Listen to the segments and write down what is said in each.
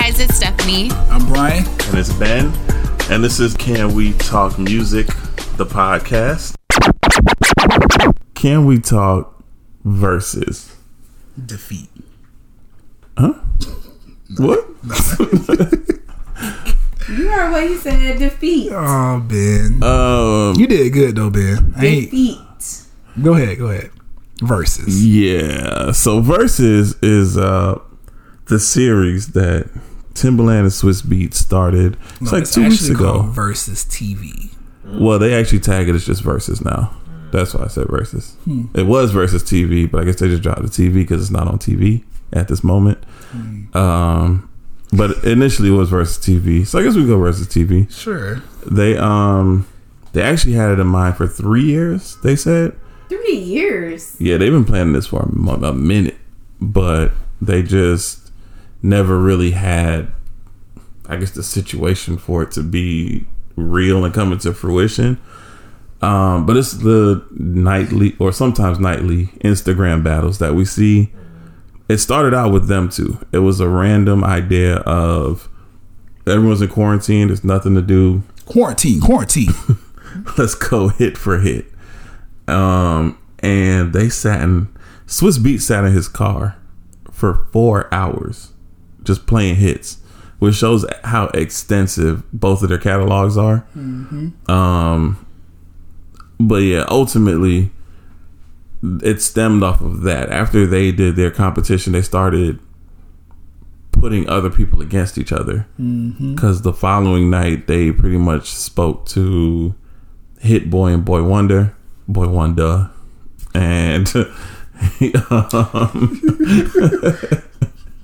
guys, it's Stephanie. I'm Brian. And it's Ben. And this is Can We Talk Music, the podcast. Can we talk verses? Defeat. Huh? what? You heard what he said. Defeat. Oh, Ben. Um, you did good though, Ben. I ain't, Defeat. go ahead, go ahead. Verses. yeah. So verses is uh the series that Timbaland and Swizz Beatz started. It's No, like two weeks ago. Versus TV. Well, they actually tag it as just versus now. That's why I said versus. It was versus TV, but I guess they just dropped the TV because it's not on TV at this moment. Um, but initially it was versus TV, so I guess we go versus TV. Sure. They um they actually had it in mind for three years. They said, Three years. yeah, they've been planning this for a, a minute, but they just never really had, I guess, the situation for it to be real and coming to fruition. Um, but it's the nightly or sometimes nightly Instagram battles that we see. It started out with them two. It was a random idea of everyone's in quarantine. There's nothing to do Quarantine, quarantine. let's go hit for hit. Um, and they sat in Swizz Beat sat in his car for four hours just playing hits, which shows how extensive both of their catalogs are. Um, but yeah, ultimately, it stemmed off of that. After they did their competition, they started putting other people against each other because the following night they pretty much spoke to Hit Boy and Boi-1da, Boy Wonder, and um,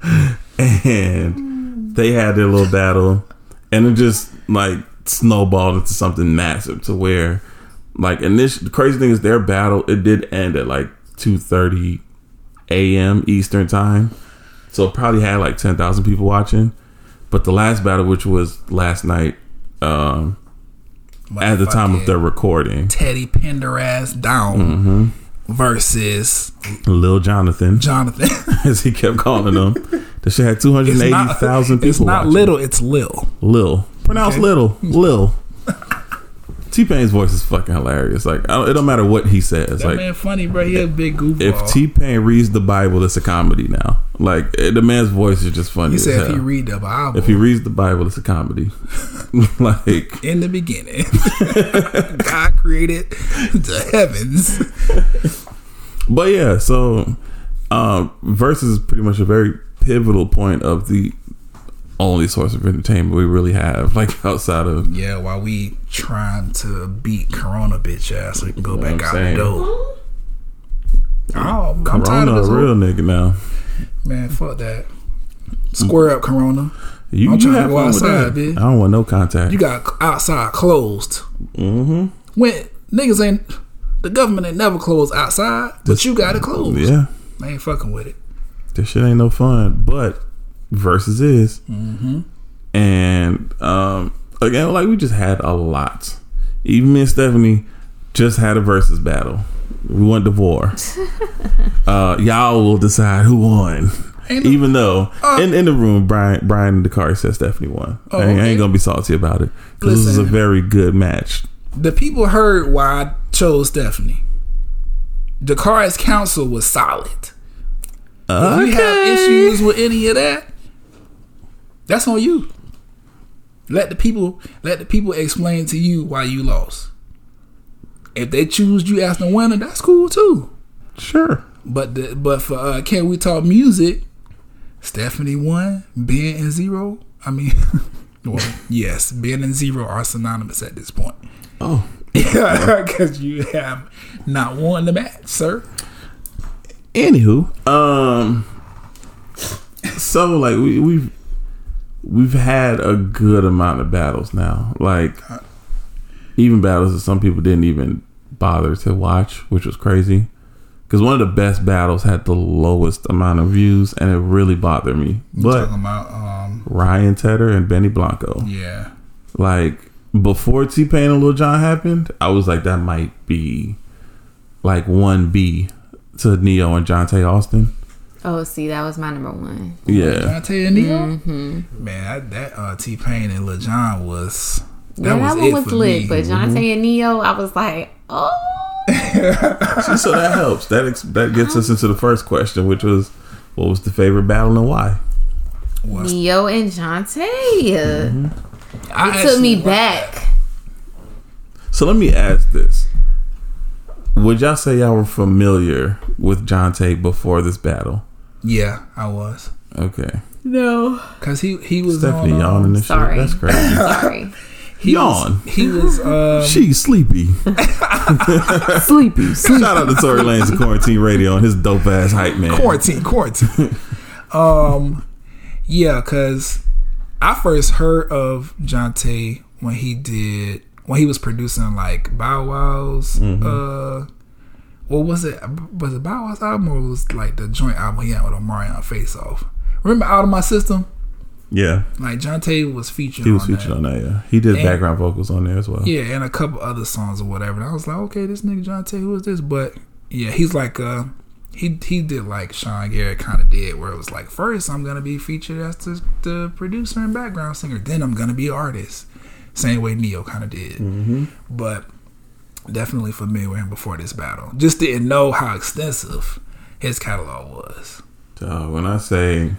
and they had their little battle, and it just like snowballed into something massive to where like initial the crazy thing is their battle it did end at like two thirty a.m. Eastern time, so it probably had like ten thousand people watching. But the last battle, which was last night, um, at the time of their recording, Teddy Pendergrass down Mm-hmm. versus Lil Jonathan, Jonathan. as he kept calling him, the shit had 280,000 It's not, people. it's not watching. little, it's Lil. Lil. Pronounce Okay. little. Lil. T Pain's voice is fucking hilarious. Like don't, it don't matter what he says. That like man funny, bro. He a big goofball. if T Pain reads the Bible, it's a comedy now. Like eh, the man's voice is just funny. he said if hell. he read the Bible if he reads the Bible, it's a comedy. like in the beginning, God created the heavens. But yeah, so um, versus is pretty much a very pivotal point of the only source of entertainment we really have, like outside of Yeah, while we trying to beat Corona bitch ass, so we can go what back out saying. the door. Oh, I'm tired Corona, of a this real whole- nigga now. man. Fuck that. Square up, Corona. You, I'm you trying to go outside, bitch. I don't want no contact. You got outside closed. mm-hmm. When niggas ain't the government ain't never closed outside, but you got it closed. Yeah, I ain't fucking with it. This shit ain't no fun. But versus is, Mm-hmm. and um, again, like we just had a lot. Even me and Stephanie just had a versus battle. We went to war. uh, y'all will decide who won. Ain't no- Even though Uh, in, in the room, Brian Brian Dakari said Stephanie won. Oh, I, ain't, I ain't gonna be salty about it because this is a very good match. The people heard why I chose Stephanie. Dakari's counsel was solid. If you have issues with any of that, that's on you. Let the people let the people explain to you why you lost. If they choose you as the winner, that's cool too. Sure. But the, but for uh, can we talk music? Stephanie won, Ben and Zero. I mean, well, yes, Ben and Zero are synonymous at this point. Oh, Yeah, because you have not won the match, sir. Anywho, um, so like we we've we've had a good amount of battles now. Like even battles that some people didn't even bother to watch, which was crazy. Because one of the best battles had the lowest amount of views, and it really bothered me. But talking about um, Ryan Tedder and Benny Blanco, yeah, like before T Pain and Lil Jon happened, I was like that might be like one B to Ne-Yo and Jonte Austin. Oh, see, that was my number one. Yeah. Jonte and Ne-Yo. Mm-hmm. Man, that, that uh, T Pain and Lil Jon was that Yeah, was that it one was for lit, me. but Jonte and Ne-Yo, I was like, oh. See, so that helps. That ex- that gets us into the first question, which was, what was the favorite battle and why? Was- Ne-Yo and Jonte. I It took me actually- back. So let me ask this: Would y'all say y'all were familiar with Jonte before this battle? Yeah, I was Okay, No. because he he was Stephanie on, um, yawning and sorry. shit. That's crazy. Sorry. He Yawn. Was, he was. Um, She's sleepy. Sleepy. Shout out to Tory Lanez and Quarantine Radio and his dope ass hype man. quarantine, quarantine. um, yeah, because I first heard of Jonte when he did when he was producing like Bow Wow's. Uh, what was it? Was it Bow Wow's album or was it, like the joint album he had with Omarion Face Off? Remember Out of My System? Yeah, Like Jonte was featured. he was on featured that. on that. Yeah, he did And- background vocals on there as well. Yeah, and a couple other songs or whatever. And I was like, okay, this nigga Jonte, who is this? But yeah, he's like uh he he did like Sean Garrett kind of did, where it was like first I'm gonna be featured as the, the producer and background singer, then I'm gonna be artist. Same way Ne-Yo kind of did, Mm-hmm. but definitely familiar with him before this battle. Just didn't know how extensive his catalog was. So when I say,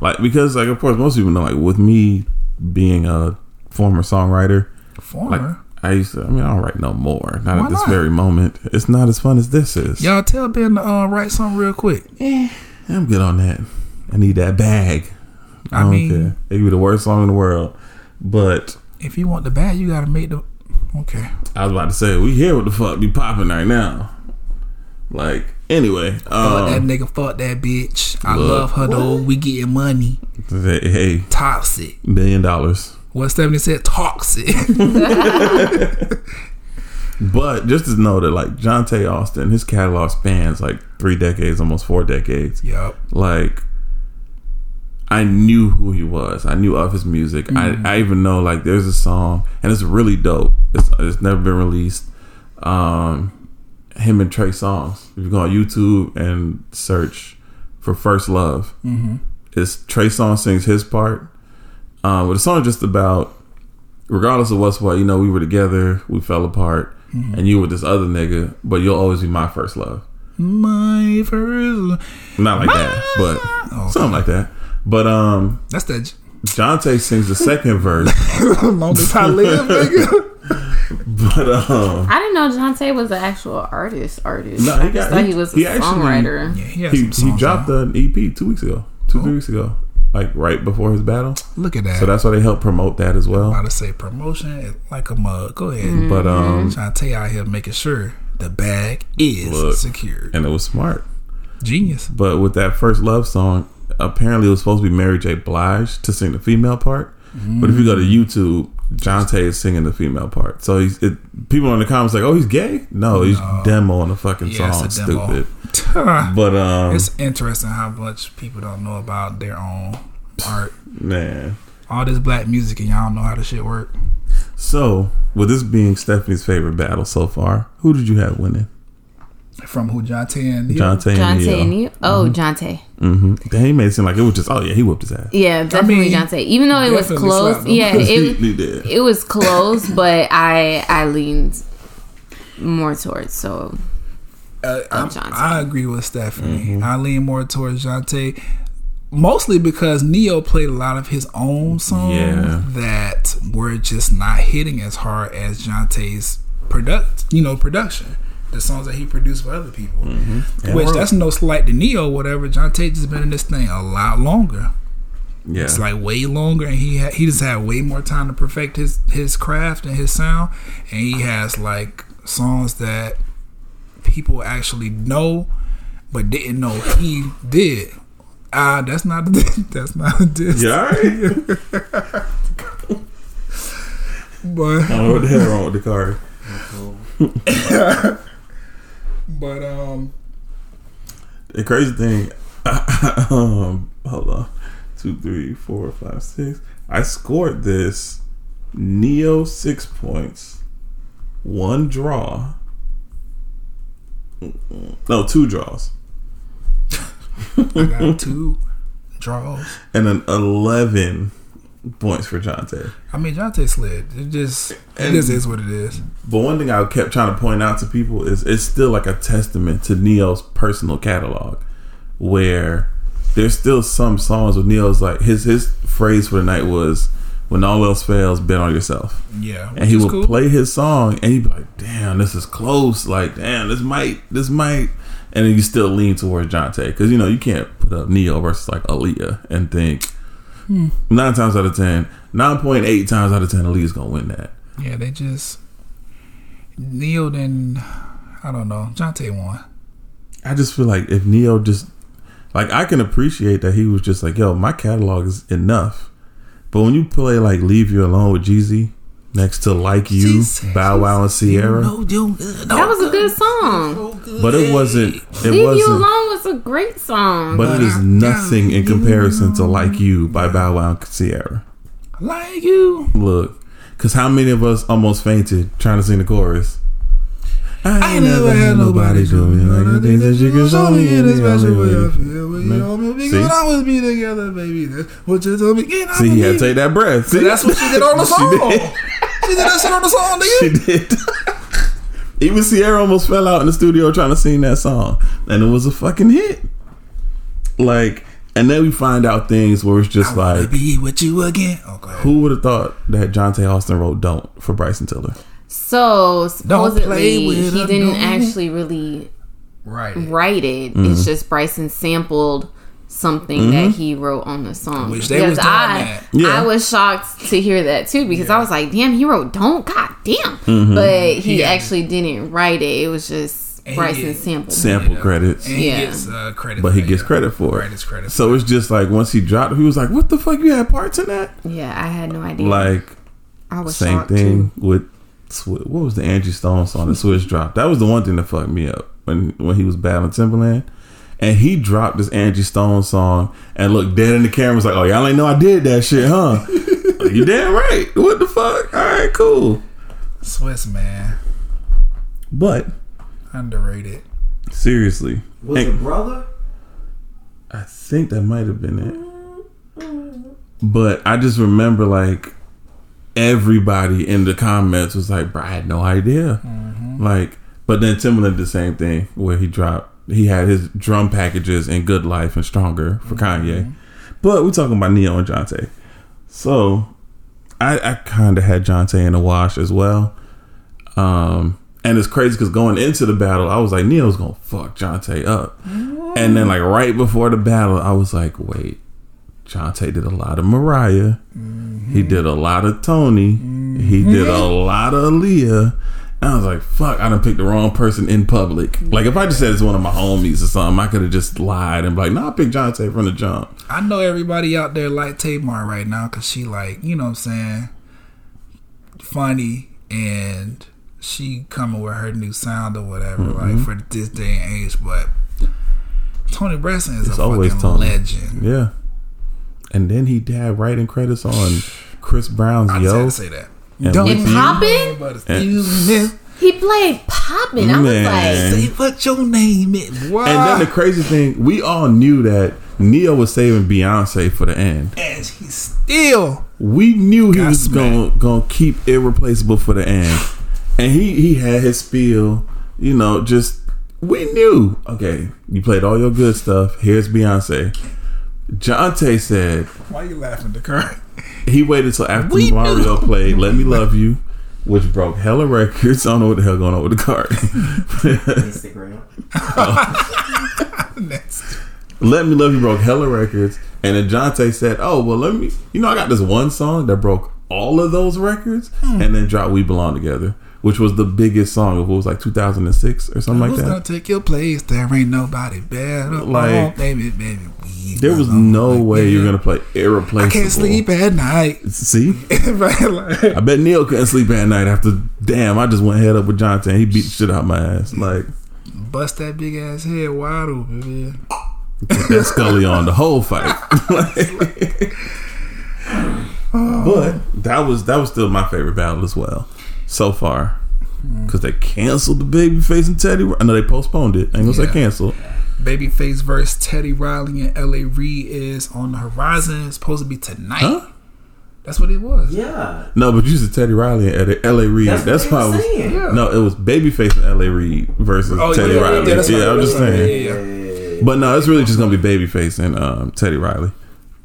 like, because like of course most people know, like with me being a former songwriter, Former, like I used to. I mean, I don't write no more. Not Why at this not? very moment. It's not as fun as this is. y'all tell Ben to uh, write something real quick. I'm good on that. I need that bag. I, I don't mean- care. It could be the worst song in the world, but If you want the bad, you gotta make the okay. I was about to say we hear what the fuck be popping right now. Like anyway, Fuck that um, nigga, fuck that bitch. I Look. love her though. We getting money. hey, hey, Toxic. million dollars. What Stephanie said, toxic. But just to know that like Jonte Austin, his catalog spans like three decades, almost four decades. Yep. Like I knew who he was. I knew of his music. I, I even know like there's a song and it's really dope. It's, it's never been released. Um, him and Trey Songz. If you go on YouTube and search for First Love, Mm-hmm. it's Trey Song sings his part. Um, but the song is just about, regardless of what's what, you know, we were together, we fell apart, and you were this other nigga, but you'll always be my first love. My first. Not like that, but Oh, something like that. But um, That's that. Jonte sings the second verse, Long as I live, nigga. but um, I didn't know Jonte was an actual artist. Artist. No, he I just got- thought he- he, was a he actually- songwriter. Yeah, he had he some he dropped out. an EP two weeks ago, two three weeks ago, like right before his battle. Look at that. So that's why they helped promote that as well. about to say promotion like a mug. Go ahead. But um, Trying to tell you out here making sure the bag is Look. secured. and it was smart. Genius. But with that first love song, apparently it was supposed to be Mary J. Blige to sing the female part. But if you go to YouTube, Jonte is singing the female part. So he's it, people in the comments like, "Oh, he's gay." No, he's demoing the fucking Yeah, song. a. Stupid. But um, it's interesting how much people don't know about their own art. man. All this black music and y'all don't know how the shit work. So with this being Stephanie's favorite battle so far, who did you have winning? From who John Ten. Jonte and Jonte Ne-Yo. and you? Oh, Jonte. Mm-hmm. He made it seem like it was just, oh yeah, he whooped his ass. Yeah, definitely mean, Jonte. Even though it was close, yeah, it he did. it was close, but I I leaned more towards so Uh, I'm- I agree with Stephanie. Mm-hmm. I lean more towards Jonte, mostly because Ne-Yo played a lot of his own songs Yeah. that were just not hitting as hard as Jonte's product, you know, production. The songs that he produced for other people, Mm-hmm. And which that's no slight to Ne-Yo, whatever. Jonte just been in this thing a lot longer. Yeah. It's like way longer, and he ha- he just had way more time to perfect his his craft and his sound, and he has like songs that people actually know but didn't know he did. Ah, that's not a, that's not a diss. you all right? But I don't know what the hell wrong with the card. but um, The crazy thing, um, hold on, two, three, four, five, six. I scored this Ne-Yo six points, one draw. No, two draws. I got two draws. and an eleven points for Jonte. I mean, Jonte slid. It just, it just is what it is. But one thing I kept trying to point out to people is it's still like a testament to Ne-Yo's personal catalog, where there's still some songs with Ne-Yo's like his his phrase for the night was when all else fails, bet on yourself. Yeah, And he would cool. play his song and he'd be like, damn, this is close. Like, damn, this might, this might. And then you still lean towards Jonte. Because, you know, you can't put up Ne-Yo versus like Aaliyah and think Hmm. nine times out of 10, 9.8 times out of 10, Aaliyah's going to win that. Yeah, they just Ne-Yo. Then I don't know. Jonte won. I just feel like if Ne-Yo just, like, I can appreciate that he was just like, yo, my catalog is enough. But when you play like Leave You Alone with Jeezy next to Like You, She Bow Wow and Ciara, No, you good. That was a good song. but it wasn't, it Leave You wasn't. Alone was a great song. But it is nothing in comparison to Like You by Bow Wow and Ciara. like you. Look, because how many of us almost fainted trying to sing the chorus? I ain't never had nobody do me like the things that you can show me in a special way. I feel when you hold me, we can always be together, baby. That's what you told me. I See, he had to take that breath. See, That's what she did on the She song. did. She did that shit on the song, nigga. She did. Even Ciara almost fell out in the studio trying to sing that song, and it was a fucking hit. Like, and then we find out things where it's just like, be with you again. Ahead. who would have thought that Jonte Austin wrote "Don't" for Bryson Tiller? So supposedly he didn't dog. actually really Right. write it. Mm-hmm. It's just Bryson sampled something that he wrote on the song. Which they was I, that. Yeah. I was shocked to hear that too because I was like, damn, he wrote "Don't." God damn, Mm-hmm. but he Yeah. actually didn't write it. It was just And Bryson sample. Sample Yeah. credits. And he Yeah. gets uh, credit. but he gets credit for it. Credit. So it's just like once he dropped, it, he was like, "What the fuck? You had parts in that?" Yeah, I had no idea. Like I was same thing too. with Swi- what was the Angie Stone song? The Switch drop. That was the one thing that fucked me up when when he was battling Timbaland, and he dropped this Angie Stone song and looked dead in the camera. Was like, "Oh, y'all ain't know I did that shit, huh?" Like, you damn right. What the fuck? All right, cool. Swizz man, But underrated. seriously, Was and- it brother? I think that might have been it. But I just remember like everybody in the comments was like, "Bro, I had no idea." Like, but then Timbaland did the same thing where he dropped. He had his drum packages in Good Life and Stronger for Kanye. But we're talking about Ne-Yo and Jonte. So I, I kind of had Jonte in the wash as well. Um, and it's crazy because going into the battle, I was like, Ne-Yo's gonna fuck Jonte up. And then like right before the battle, I was like, wait, Jonte did a lot of Mariah. He did a lot of Toni. He did a lot of Aaliyah. And I was like, fuck, I done picked the wrong person in public. Like if I just said it's one of my homies or something, I could have just lied and be like, no, I picked Jonte from the jump. I know everybody out there like Tamar right now because she like you know what I'm saying, funny and she coming with her new sound or whatever Mm-hmm. like for this day and age. But Toni Braxton is It's a always fucking Toni. legend. Yeah. And then he had writing credits on Chris Brown's I just had Yo. to say that. And Don't with And you. Poppin'? but. He played poppin'. I was Man. like, Say what your name is. Wow. And then the crazy thing, we all knew that Ne-Yo was saving Beyonce for the end. and he still We knew he Got was smacked. going to keep irreplaceable for the end. And he he had his spiel, you know, just we knew. Okay, you played all your good stuff. Here's Beyonce. Jonte said why are you laughing, the current? he waited till after We Mario knew. played "Let Me Love You," which broke hella records. I don't know what the hell going on with the card. Instagram. Next. Let Me Love You broke hella records. And then Jonte said, Oh, well, let me, you know, I got this one song that broke all of those records Hmm. and then dropped We Belong Together, which was the biggest song of what was like 2006 or something like Who's gonna that. take your place? There ain't nobody better. Oh, like, oh, baby, baby. There was no way you're to play Irreplaceable. I can't sleep at night. See? Like- I bet Neil couldn't sleep at night after, damn, I just went head up with Jonte and he beat the shit out my ass. Like, bust that big ass head wide open, man. put that Scully on the whole fight. but that was that was still my favorite battle as well so far because they canceled the baby and Teddy. I know they postponed it. I ain't gonna say Yeah. canceled. Babyface versus Teddy Riley and L.A. Reid is on the horizon. It's supposed to be tonight. Huh? That's what it was. Yeah. No, but you said Teddy Riley and L.A. Reid. That's, That's, what why I they was. saying. Yeah. No, it was Babyface and L.A. Reid versus Oh, Teddy yeah, yeah, Riley. yeah, Yeah, that's right, I'm just saying. Yeah, yeah. But no, it's really just gonna be Babyface and um, Teddy Riley.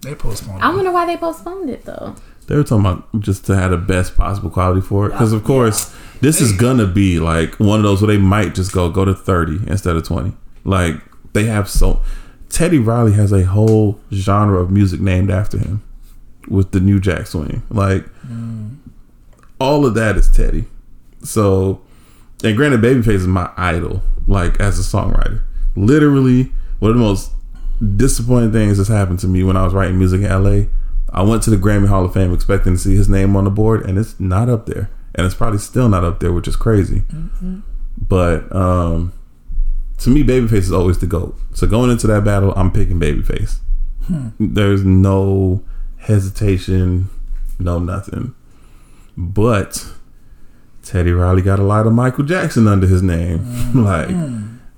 They postponed. I wonder why they postponed it though. They were talking about just to have the best possible quality for it, because of course this is gonna be like one of those where they might just go go to thirty instead of twenty. Like they have so Teddy Riley has a whole genre of music named after him with the New Jack Swing. Like mm. all of that is Teddy. So, and granted, Babyface is my idol, like as a songwriter. Literally, one of the most disappointing things that's happened to me when I was writing music in LA. I went to the Grammy Hall of Fame expecting to see his name on the board, and it's not up there, and it's probably still not up there, which is crazy. Mm-hmm. But um, to me, Babyface is always the goat. So going into that battle, I'm picking Babyface. Hmm. There's no hesitation, no nothing. But Teddy Riley got a lot of Michael Jackson under his name. Mm-hmm. like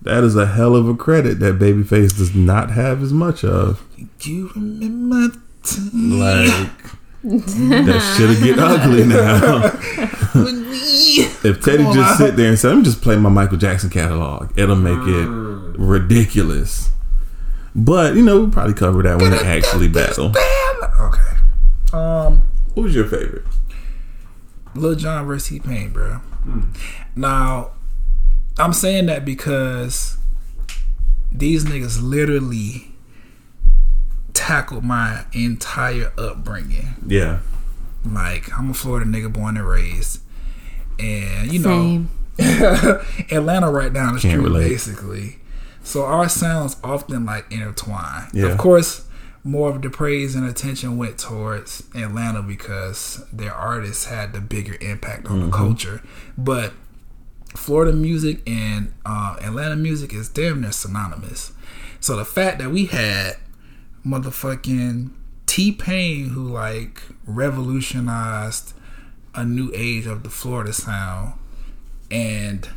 that is a hell of a credit that Babyface does not have as much of. You remember? Like that shit'll get ugly now. if Teddy just sit there and say, "I'm just playing my Michael Jackson catalog," it'll make it ridiculous. But you know, we'll probably cover that when they actually battle. Okay. Um, What was your favorite? Lil Jon versus T Pain, bro. Now, I'm saying that because these niggas literally tackled my entire upbringing. Yeah, Like, I'm a Florida nigga born and raised. And, you know, Atlanta right down the Can't street, relate. basically. So our sounds often like intertwine. Yeah. Of course, more of the praise and attention went towards Atlanta because their artists had the bigger impact on Mm-hmm. the culture. But Florida music and uh, Atlanta music is damn near synonymous. So the fact that we had motherfucking T Pain, who like revolutionized a new age of the Florida sound, and,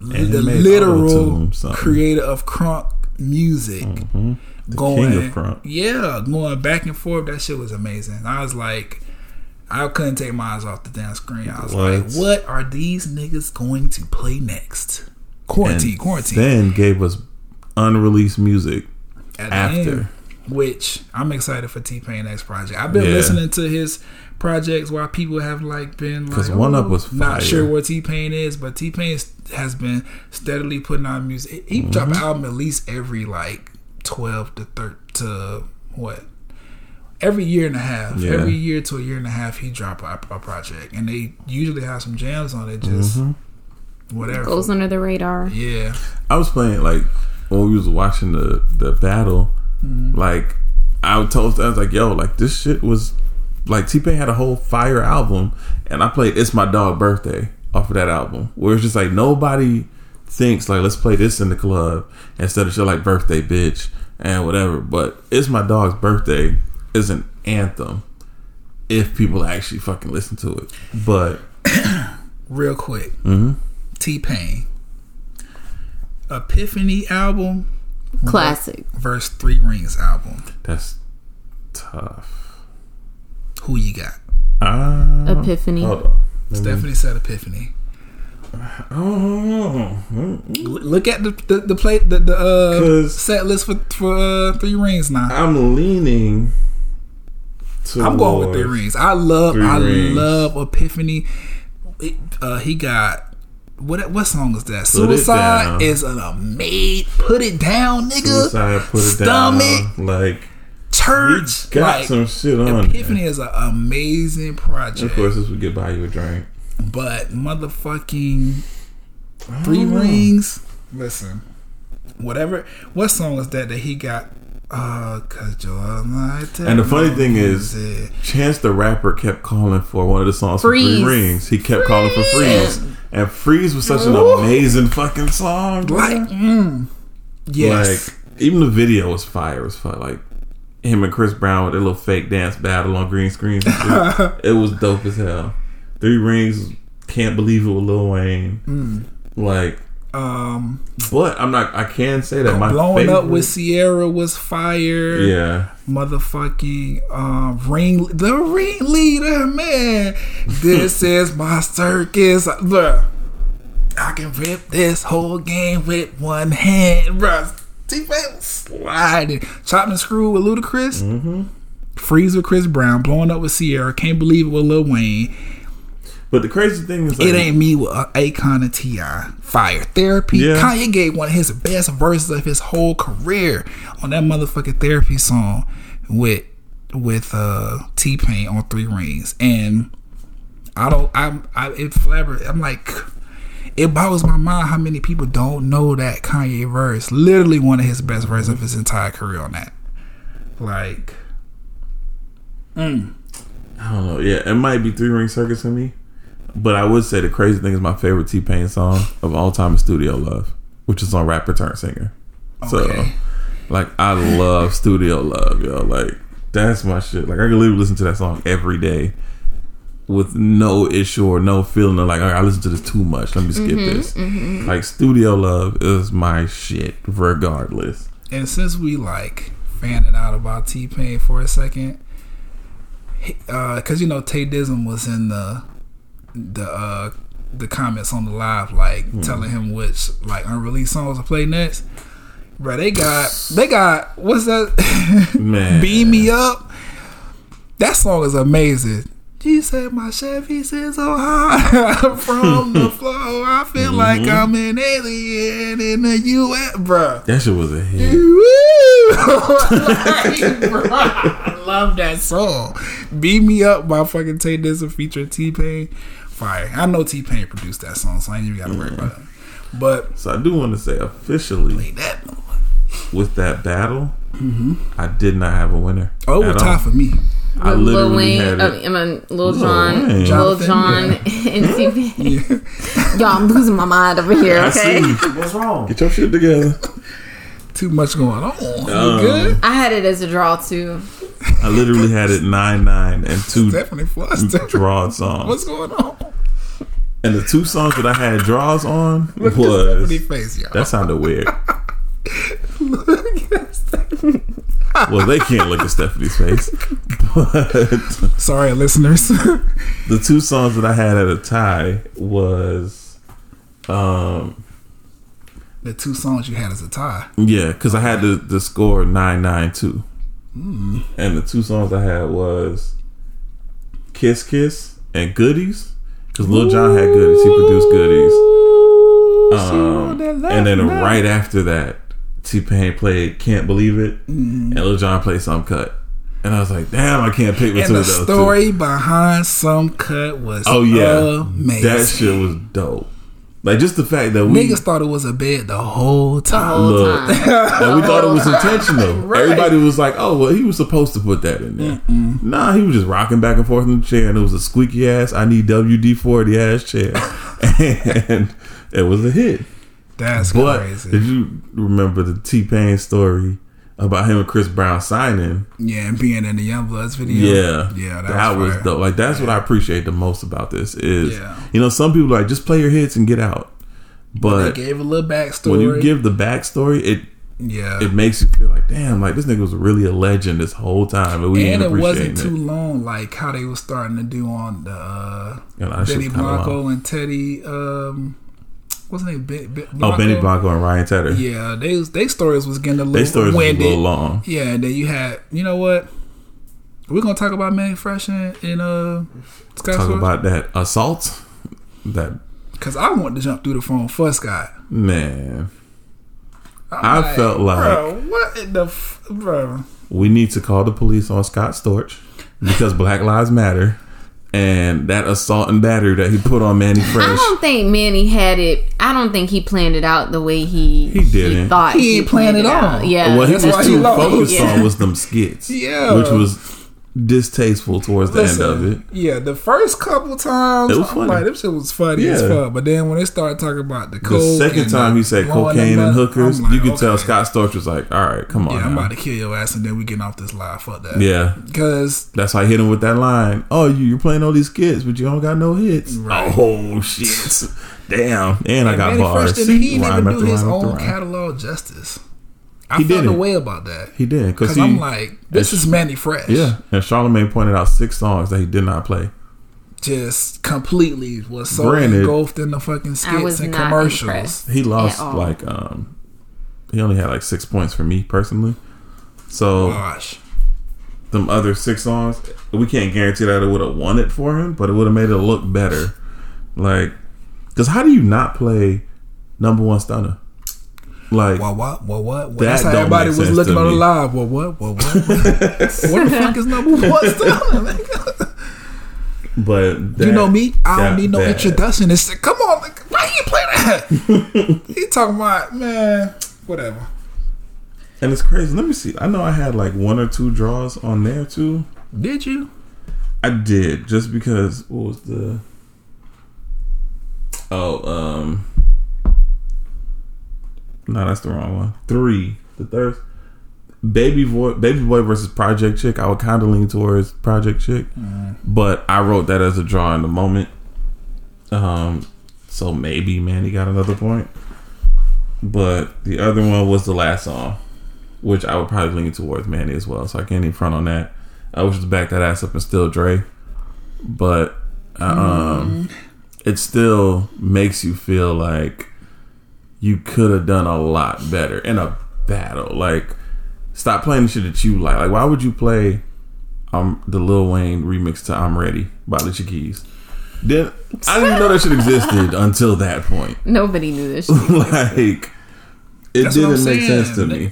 And the literal creator of crunk music, mm-hmm. the going king of crunk. yeah, going back and forth. That shit was amazing. I was like. I couldn't take my eyes off the damn screen. I was What? like, "What are these niggas going to play next?" Quarantine, And quarantine. Then gave us unreleased music at after. End, which I'm excited for T Pain next project. I've been Yeah. listening to his projects while people have like been like, 'Cause One Up "Oh, was not sure what T Pain is, but T Pain has been steadily putting out music. He Mm-hmm. drop an album at least every like twelve to thirty to what. Every year and a half, Yeah. every year to a year and a half, he drop a, a project, and they usually have some jams on it. Just Mm-hmm. whatever. Goes under the radar. yeah, I was playing like when we was watching the the battle. Mm-hmm. Like I told, I was like, "Yo, like this shit was like T Pain had a whole fire album, and I played "It's My Dog Birthday" off of that album, where it's just like nobody thinks like let's play this in the club instead of shit like "Birthday Bitch" and whatever. But "It's My Dog's Birthday" is an anthem if people actually fucking listen to it. But real quick. mhm. T Pain. Epiphany album Classic. Verse Three Rings album. that's tough. Who you got? Uh, Epiphany. Hold on. Let me- Stephanie said Epiphany. Oh, L- Look at the the, the play the, the uh, 'Cause- set list for for uh, Three Rings now. I'm leaning. I'm going with Three Rings. I love I Rings. love Epiphany. It- uh, he got what what song is that? Put Suicide is an amazing. Put it down, nigga. Suicide, put it Stomach, down. Like church. he got like, some shit on. Epiphany is an amazing project. Of course, this would get buy you a drink. But motherfucking Three Rings. Listen, whatever. What song was that that he got? Uh, cause you're my And the funny thing is, it. Chance the rapper kept calling for one of the songs for Three Rings. He kept calling for Freeze, and Freeze was such an amazing fucking song. bro. like, mm, yes, Like even the video was fire as fuck. Like him and Chris Brown with their little fake dance battle on green screens. and shit. it was dope as hell. Three Rings, can't believe it with Lil Wayne. Mm. Like Um, But I'm not. I can say that my blowing favorite, up with Ciara was fire. Yeah, motherfucking um, ring the ringleader man. This is my circus, bruh. I can rip this whole game with one hand, bro. T-Pain sliding, chopping and screw with Ludacris, mm-hmm. freeze with Chris Brown, blowing up with Ciara. Can't believe it with Lil Wayne. But the crazy thing is, like, It ain't me with uh, Akon and Ti. Fire therapy. Yeah. Kanye gave one of his best verses of his whole career on that motherfucking therapy song with with uh T Pain on Three Rings, and I don't. I'm. I it flabber. I'm like. It boggles my mind how many people don't know that Kanye verse. Literally one of his best verses of his entire career on that. Like, I don't know. Yeah, it might be Three Ring Circus for me, but I would say the crazy thing is my favorite T Pain song of all time is Studio Love, which is on Rapper Turn Singer. So, like, I love Studio Love, yo. Like, that's my shit. Like, I can literally listen to that song every day with no issue or no feeling of like, right, I listen to this too much. Let me skip mm-hmm, this. Mm-hmm. Like, Studio Love is my shit, regardless. and since we like fanning out about T Pain for a second, because uh, you know Tay Dizm was in the the uh the comments on the live, like telling him which like unreleased songs to play next. Bro, they got they got what's that? Man. Beam me up. That song is amazing. She said my Chevy sits so high from the floor. I feel like I'm an alien in the U.S. bro. That shit was a hit. Woo! Like, bro, I love that song. Beam Me Up by fucking Tay Dizm featuring T Pain. Fire. I know T Pain produced that song, so I ain't even gotta worry about it. But So I do want to say officially play that with that battle, I did not have a winner. Oh, it at was tie for me. I Lil literally Wayne, had it. I mean, Lil Lil John, Wayne. Lil Jonathan, John, and T Pain. Y'all, I'm losing my mind over here. I Okay, see. What's wrong? Get your shit together. Too much going on. You Um, good? I had it as a draw too. I literally had it nine nine and two Definitely flustered. draw songs. What's going on? And the two songs that I had draws on Look was Stephanie face, y'all. that sounded weird. well, they can't look at Stephanie's face, but Sorry, listeners. the two songs that I had at a tie was, um, the two songs you had as a tie. yeah, because I had the the score nine nine two, and the two songs I had was "Kiss Kiss" and "Goodies." Because Lil Jon had goodies, he produced goodies. Um, and then right after that, T Pain played "Can't Believe It," and Lil Jon played "Some Cut," and I was like, "Damn, I can't pick between And the those two. story behind some cut was Oh yeah, amazing. that shit was dope. Like just the fact that we Niggas thought it was a bed the whole The time. whole Look. time. that we thought it was intentional. Right. Everybody was like, "Oh, well, he was supposed to put that in there." Nah, he was just rocking back and forth in the chair, and it was a squeaky ass. I need WD forty ass chair, and it was a hit. That's But crazy. did you remember the T Pain story about him and Chris Brown signing? yeah, and being in the Youngbloods video. Yeah, yeah, that, that, was fire. dope. Like that's what I appreciate the most about this is, Yeah. you know, some people are like just play your hits and get out, but They gave a little backstory. when you give the backstory, it yeah, it makes you feel like, damn, like this nigga was really a legend this whole time, and we and it wasn't it. too long, like how they was starting to do on the uh, Yeah, Benny Blanco and Teddy. Um, what's his name? Ben, ben, Oh, Benny Blanco and Ryan Tedder. Yeah, they they stories was getting a little they stories was a little long. Yeah, and then you had, you know what? We're gonna talk about Mannie Fresh and, and uh, Scott Talk about that assault. That because I want to jump through the phone for Scott. man, I'm I felt like- bro, what in the f- bro? we need to call the police on Scott Storch because Black Lives Matter. And that assault and battery that he put on Mannie Fresh. I don't think Mannie had it. I don't think he planned it out the way he He didn't. thought He ain't planned it out. all. Yeah, what he was That's he too focused Yeah. on was them skits. Yeah. Which was distasteful towards the end of it. Yeah, the first couple times, It was funny. like, this shit was funny as Yeah. fuck. But then when they started talking about the The coke, second and time he said cocaine and hookers, like, you could tell. Scott Storch was like, "All right, come on." Yeah, I'm about to kill your ass, and then we getting off this live. Fuck that. Yeah, because that's why I hit him with that line. Oh, you you're playing all these skits, but you don't got no hits. Right. Oh shit! Damn, and I got Mannie bars. Fresh didn't he didn't even do his own catalog justice. I He felt a didn't. way about that He did because because I'm like, this is Mannie Fresh. yeah. And Charlemagne pointed out six songs that he did not play. just completely was so Granted, engulfed in the fucking skits and commercials. He lost like um, he only had like six points for me personally. So Gosh, them other six songs, we can't guarantee that it would have won it for him, but it would have made it look better. Like, because how do you not play number one stunner? Like, what what what what? what? That That's how everybody was looking on the live. What what what what? What, what the fuck is number one stunner? but that you know me, I don't need no bad. introduction. It's come on, like, why you play that? he talking about man, whatever. And it's crazy. Let me see. I know I had like one or two draws on there too. Did you? I did just because what was the oh um no that's the wrong one. Three the third baby boy baby boy versus project chick. I would kind of lean towards project chick but I wrote that as a draw in the moment. Um so maybe Mannie got another point. But the other one was the last song which I would probably lean towards Mannie as well so I can't even front on that. I was just back that ass up and still Dre. But uh, um, it still makes you feel like you could have done a lot better in a battle. Like, stop playing the shit that you like. Like, why would you play um the Lil Wayne remix to "I'm Ready" by Alicia Keys? Then I didn't even know that shit existed until that point. Nobody knew this. Shit. like, it That's didn't make saying. sense to me.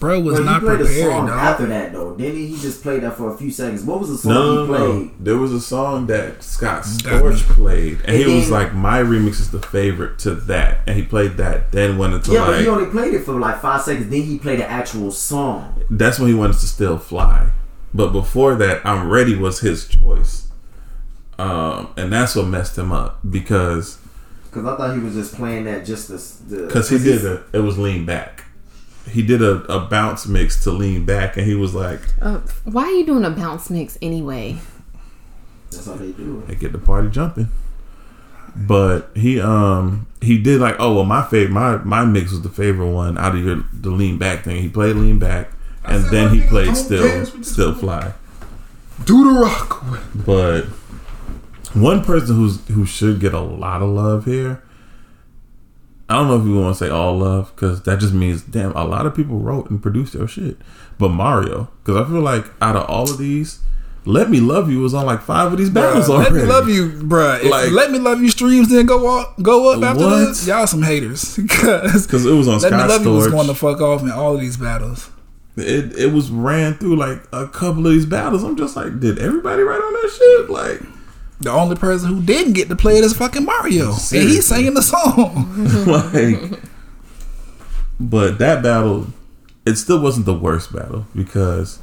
Bro was But he not played a prepared. song dog. after that though. Didn't he? He just played that for a few seconds. What was the song No, no, he played? no. There was a song that Scott Got. Storch played, and, And he was like, "My remix is the favorite to that," and he played that. Then went into Yeah, but he only played it for like five seconds. Then he played the actual song. that's when he wanted to still fly. But before that, "I'm Ready" was his choice, um, and that's what messed him up because Because I thought he was just playing that just the because he did a it was lean back. He did a, a bounce mix to lean back, and he was like, Uh, why are you doing a bounce mix anyway? That's how they do it. "They get the party jumping." But he um he did like oh well my favorite my my mix was the favorite one out of your the lean back thing. He played lean back, and then he played still dance with this still fly. Do the rock. But one person who's who should get a lot of love here. I don't know if you want to say all love because that just means damn a lot of people wrote and produced their shit. But Mario, because I feel like out of all of these, "Let Me Love You" was on like five of these battles Bruh, already. let me love you, bruh. If Like- let me love you streams then go up, go up after What? this. Y'all some haters because it was on let me Scott love you was going to fuck off in all of these battles. it it was ran through like a couple of these battles. I'm just like, did everybody write on that shit? Like, The only person who didn't get to play it is fucking Mario, and he's singing the song. like but that battle it still wasn't the worst battle because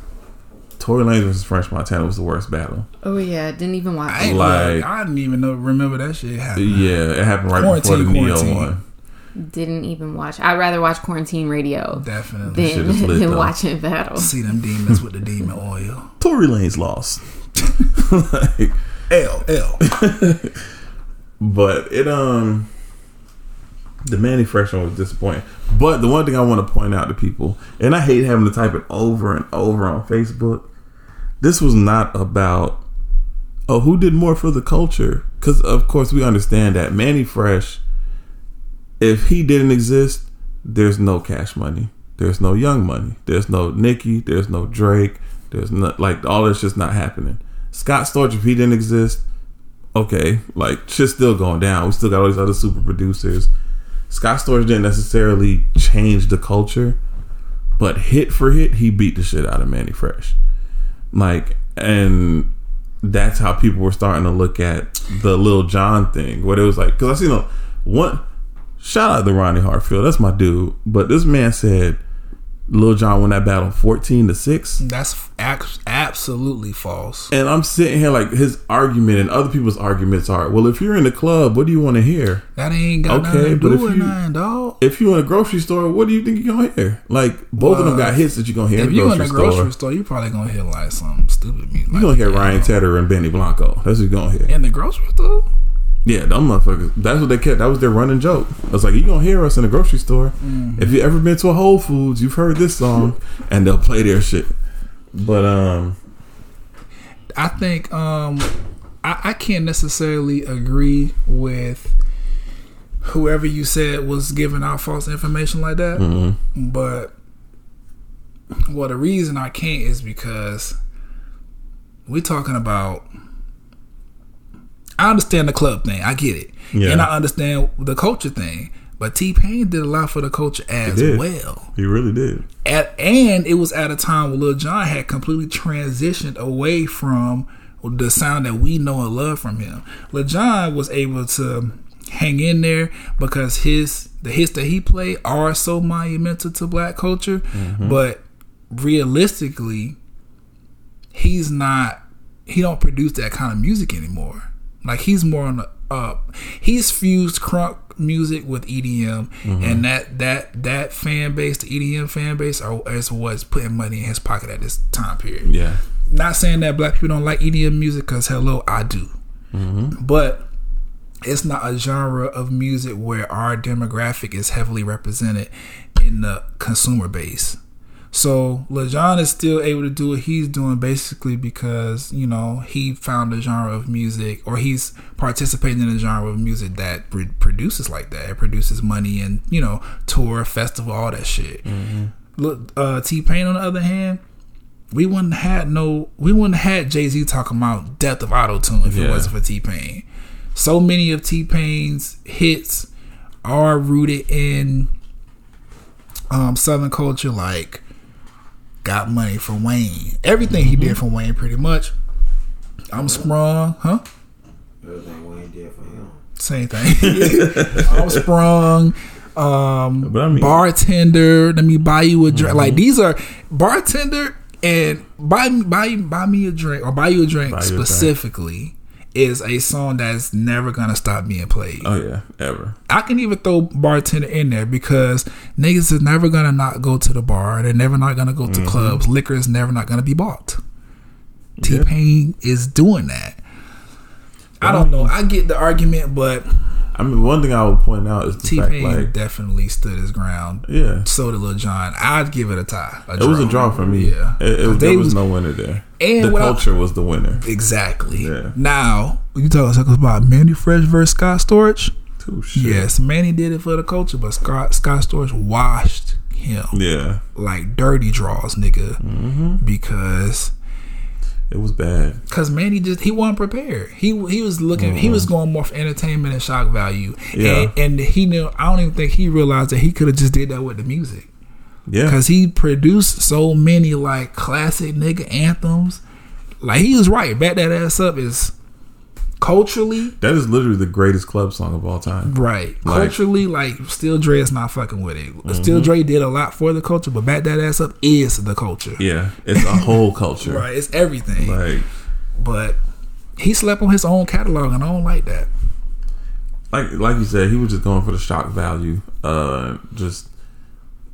Tory Lanez versus French Montana was the worst battle. Oh yeah, didn't even watch. I it. Like- like, I didn't even know remember that shit happened. Yeah, it happened right before the Quarantine, Ne-Yo one. Didn't even watch. I'd rather watch Quarantine Radio Definitely than, is lit, than though. watching Battle. see them demons with the demon oil. Tory Lanez lost. like, L L. but it um the Mannie Fresh one was disappointing. But the one thing I want to point out to people, and I hate having to type it over and over on Facebook, this was not about oh who did more for the culture. Because of course we understand that Mannie Fresh, if he didn't exist, there's no Cash Money, there's no Young Money, there's no Nicki, there's no Drake, there's not like all that's just not happening. Scott Storch, if he didn't exist, okay, like shit's still going down. We still got all these other super producers. Scott Storch didn't necessarily change the culture, but hit for hit, he beat the shit out of Mannie Fresh. Like, and that's how people were starting to look at the Lil John thing, what it was like. Because I seen a one shout out to Ronnie Hartfield, that's my dude. But this man said Lil John won that battle fourteen to six. That's ac- absolutely false. And I'm sitting here like his argument and other people's arguments are, well, if you're in the club, what do you want to hear? That ain't got Okay, nothing to but do if with nothing, dog. If you're in a grocery store, what do you think you're gonna hear? Like both of them got hits that you're gonna hear in If the you in grocery, a grocery store. store, you probably gonna hear like some stupid music. You're gonna hear Ryan Tedder and Benny Blanco. That's what you're gonna hear. in the grocery store. Yeah, them motherfuckers. That's what they kept. That was their running joke. I was like, you gonna hear us in the grocery store. Mm-hmm. If you ever been to a Whole Foods, you've heard this song, and they'll play their shit. But um, I think um I, I can't necessarily agree with whoever you said was giving out false information like that. Mm-hmm. But well the reason I can't is because we're talking about I understand the club thing. I get it. Yeah. And I understand the culture thing. But T Pain did a lot for the culture as did. well. he really did. At, and it was at a time when Lil Jon had completely transitioned away from the sound that we know and love from him. Lil Jon was able to hang in there because his the hits that he played are so monumental to black culture, mm-hmm. but realistically, he's not he don't produce that kind of music anymore. Like he's more on the up. He's fused crunk music with EDM, mm-hmm. and that that that fan base, the EDM fan base, are, is what's putting money in his pocket at this time period. Yeah, Not saying that black people don't like EDM music, because hello, I do, mm-hmm. but it's not a genre of music where our demographic is heavily represented in the consumer base. So Lil Jon is still able to do what he's doing basically because, you know, he found a genre of music or he's participating in a genre of music that pr- produces like that. It produces money and, you know, tour, festival, all that shit. Look, uh, T Pain on the other hand, we wouldn't had no we wouldn't had Jay Z talking about death of auto tune if it wasn't for T Pain. So many of T Pain's hits are rooted in um Southern culture, like got money from Wayne. Everything he did from Wayne, pretty much. I'm sprung, huh? Everything Wayne did for him. Same thing. I'm sprung. Um, I mean- bartender. Let me buy you a drink. Like these are bartender and buy buy buy me a drink or buy you a drink Buy you a drink. specifically is a song that's never gonna stop being played. oh yeah, ever. I can even throw bartender in there because niggas is never gonna not go to the bar. They're never not gonna go to Mm-hmm. clubs. Liquor is never not gonna be bought. T Yeah. Pain is doing that. I don't know. I get the argument, but I mean, one thing I would point out is the T fact, Pain like, definitely stood his ground. yeah, So did Lil Jon. I'd give it a tie. A it was a draw for me. Yeah, it, it, there was was- no winner there. And the what I- culture was the winner. exactly. Yeah. Now you talking about Manny Fresh versus Scott Storch? Too shit. Yes, Manny did it for the culture, but Scott Scott Storch washed him Yeah, like dirty draws, nigga, Mm-hmm. because it was bad. Cause Manny just he wasn't prepared. He he was looking. He was going more for entertainment and shock value. Mm-hmm. Yeah. And, and he knew. I don't even think he realized that he could have just did that with the music. Yeah, Cause he produced so many like classic nigga anthems. Like he was right. Back that ass up is culturally that is literally the greatest club song of all time. right. Like- Mm-hmm. culturally, like Still Dre is not fucking with it. Still Dre did a lot for the culture, but back that ass up is the culture. Yeah, it's a whole culture. Right. It's everything. Like, But he slept on his own catalog, and I don't like that. like, like you said, he was just going for the shock value. Uh, just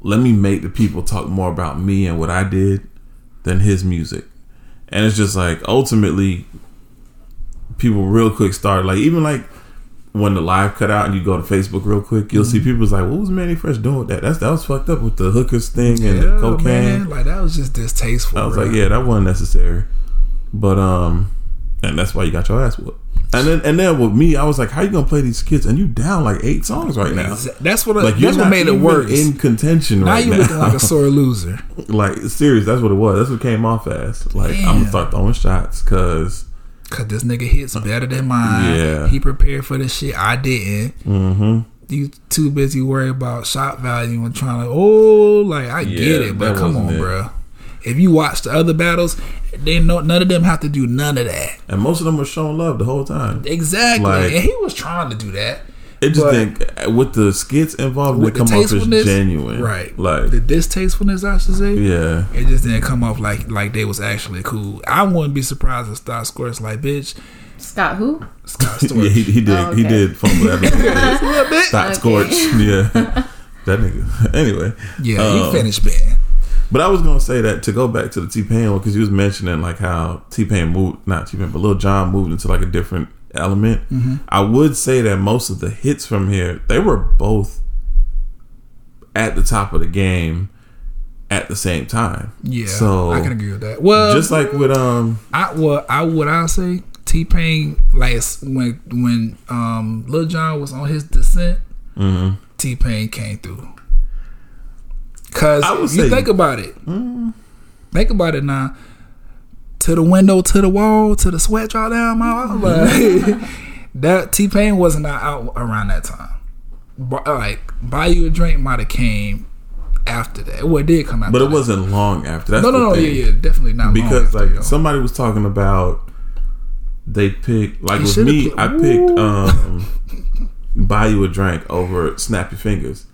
let me make the people talk more about me and what I did than his music. And it's just like ultimately, people real quick start like even like when the live cut out and you go to Facebook real quick, you'll see Mm-hmm. people's like, "What was Manny Fresh doing with that? That's that was fucked up with the hookers thing and the cocaine." man. Like that was just distasteful. I was bro. like, yeah, that wasn't necessary. But um, and that's why you got your ass whooped. And then and then with me, I was like, how you gonna play these kids? And you down like eight songs right now. That's what. Like that's what made it worse. in contention now right you now. looking like a sore loser. like serious. That's what it was. That's what came off as. Like I'm gonna start throwing shots because Cause this nigga hits better than mine. Yeah. He prepared for this shit. I didn't. mm-hmm. You too busy worried about shot value and trying to. Oh, like I Yeah, get it, but come on, it. bro. If you watch the other battles, they know none of them have to do none of that. and most of them were showing love the whole time. Exactly, Like- and he was trying to do that. It just But- think with the skits involved, With they come off as genuine, right? Like, the distastefulness, I should say. yeah, It just didn't come off like like they was actually cool. I wouldn't be surprised if Scott Squirt's like, bitch, Scott who? Scott yeah, he, he did, Oh, he okay. did fumble that. a little bit. Stop Okay. scorch, yeah, that nigga. Anyway, Yeah, um, he finished bad. But I was gonna say that to go back to the T Pain one because you was mentioning like how T Pain moved, not T Pain, but Lil Jon moved into like a different element. Mm-hmm. I would say that most of the hits from here they were both at the top of the game at the same time. Yeah, so I can agree with that. Well, just like with um I well, I would I say T Pain like when when um Lil Jon was on his descent, mhm. T Pain came through. Cause I would you say- think about it, think about it now. To the window, to the wall, to the sweat drop down my like, that T Pain wasn't out around that time. But, like buy you a drink might have came after that. Well, it did come after, but it that. wasn't long after. That's No, no, no, thing. yeah, yeah, definitely not. long because like somebody was talking about they picked like with me i picked um buy you a drink over snap your fingers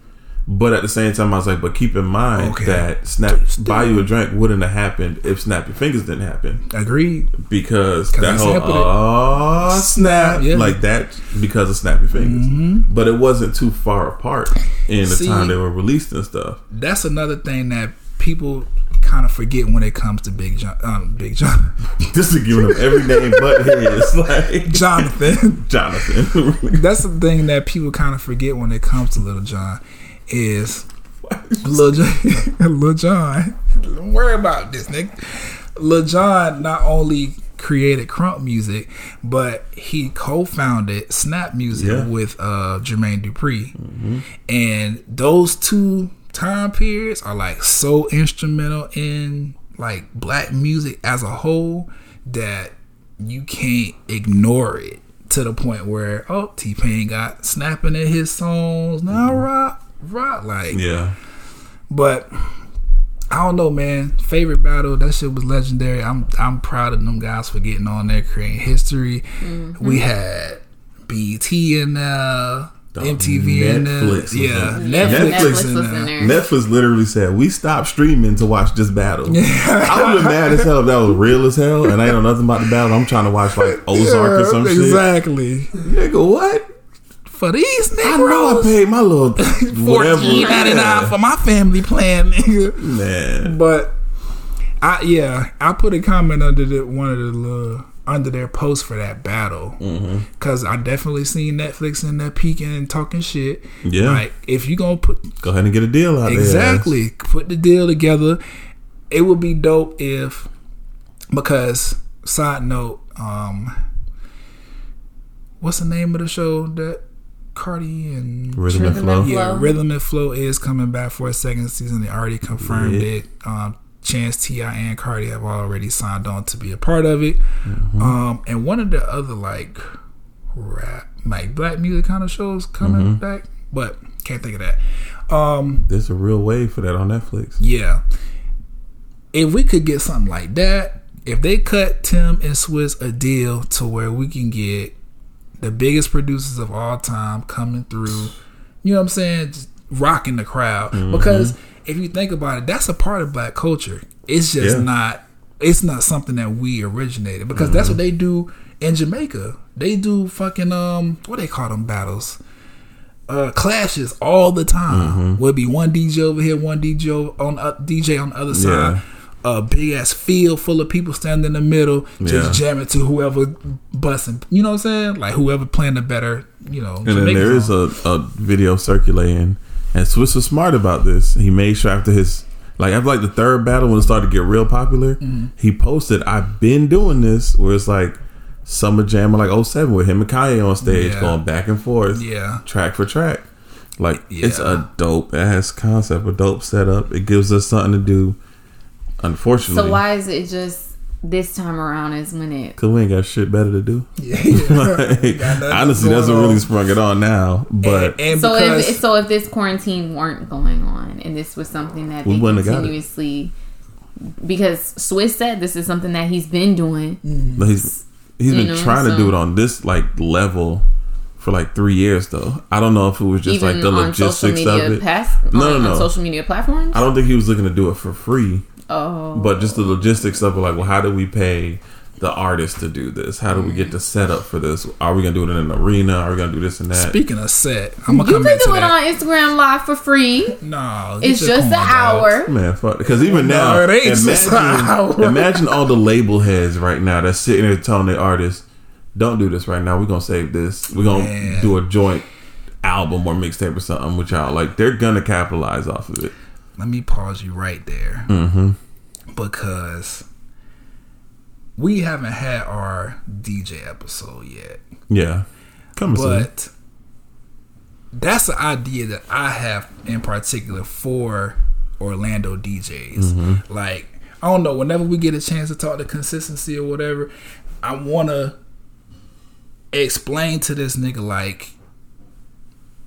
but at the same time i was like but keep in mind Okay. that snap buy you a drink wouldn't have happened if snap your fingers didn't happen agreed. because 'Cause that whole oh snap Yeah. Mm-hmm. like that because of snap your fingers but it wasn't too far apart in the See- time they were released and stuff That's another thing that people kind of forget when it comes to Big John. Um, Big John, just to give them every name but his like Jonathan. jonathan That's the thing that people kind of forget when it comes to Little John is Lil Jon. Lil Jon. Don't worry about this, Nick. Lil Jon not only created crunk music, but he co-founded Snap Music Yeah. with uh, Jermaine Dupri, and those two time periods are like so instrumental in like black music as a whole that you can't ignore it to the point where oh T Pain got snapping at his songs now rock rock like yeah but I don't know, man. Favorite battle, that shit was legendary. I'm I'm proud of them guys for getting on there, creating history. Mm-hmm. We had BET in there, MTV in there, Netflix yeah, in Netflix, there. Netflix in was there. in there. Netflix literally said we stopped streaming to watch this battle. I would have been mad as hell if that was real as hell, and I ain't know nothing about the battle. I'm trying to watch like Ozark or some shit. exactly. Nigga, what? For these I know I paid my little whatever. fourteen ninety nine for my family plan, nigga. Man, But I yeah, I put a comment under the one of the little, under their post for that battle because I definitely seen Netflix in there peeking and talking shit. Yeah. like if you gonna put go ahead and get a deal out there. exactly put the deal together, it would be dope if because side note, um, what's the name of the show that Cardi and Rhythm and flow. yeah, Rhythm and Flow is coming back for a second season. They already confirmed Yeah. it. Um, Chance T.I and Cardi have already signed on to be a part of it. Mm-hmm. Um, and one of the other like rap, like black music kind of shows coming Mm-hmm. back, but can't think of that. Um, There's a real wave for that on Netflix. yeah, if we could get something like that, if they cut Tim and Swizz a deal to where we can get the biggest producers of all time coming through, you know what I'm saying, just rocking the crowd. Because if you think about it, that's a part of black culture. It's just Yeah. not. It's not something that we originated because that's what they do in Jamaica. They do fucking um, what they call them battles uh, clashes all the time. Would be one DJ over here, one DJ on uh, DJ on the other side. A big ass field full of people standing in the middle, just Yeah. jamming to whoever busting. You know what I'm saying? Like whoever playing the better. You know. And then there is a, a video circulating, and Swizz was smart about this. He made sure after his like after like the third battle when it started to get real popular, Mm-hmm. he posted, "I've been doing this," where it's like summer jam like 07 with him and Kanye on stage Yeah. going back and forth, Yeah. track for track. Like it's a dope ass concept, a dope setup. It gives us something to do. Unfortunately, So why is it just this time around is when it Cause we ain't got shit better to do. Yeah. Like, honestly, that's what really sprung it on now. But and, and so because if so if this quarantine weren't going on and this was something that We they wouldn't have got it. continuously because Swizz said this is something that he's been doing. But he's he's You been know, trying to do it on this like level for like three years though. I don't know if it was just Even like the on social logistics media of it. pass, No, on, no, on no. social media platforms. I don't think he was looking to do it for free, Oh, but just the logistics of it, like, well, how do we pay the artist to do this? How do we get the mm. setup for this? Are we gonna do it in an arena? Are we gonna do this and that? Speaking of set, I'm gonna you come can into do it that. on Instagram Live for free. no, It's get just an corn dogs. hour. Man, fuck. Because even No, now, it ain't just an hour. imagine, imagine all the label heads right now that's sitting there telling the artists, "Don't do this right now. We're gonna save this. We're gonna Man. do a joint album or mixtape or something with y'all." Like they're gonna capitalize off of it. Let me pause you right there Mm-hmm. because we haven't had our DJ episode yet, Yeah, come soon. but that's the idea that I have in particular for Orlando DJs. Mm-hmm. Like, I don't know, whenever we get a chance to talk to consistency or whatever, I want to explain to this nigga, like,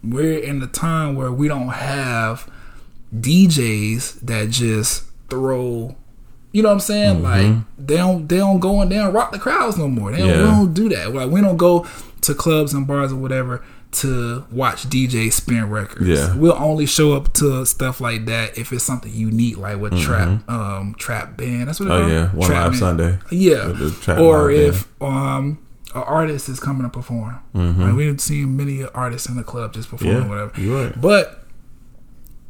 we're in the time where we don't have DJs that just throw you know what I'm saying? Like they don't they don't go and they don't rock the crowds no more. They don't, we don't do that. Like we don't go to clubs and bars or whatever to watch DJ spin records. Yeah. We'll only show up to stuff like that if it's something unique, like with trap um trap band. That's what it's Oh called? yeah, one Trap live band. Sunday. Yeah. With the trap Or if um an artist is coming to perform. Like we've seen many artists in the club just perform Mm-hmm. Yeah, whatever. right. But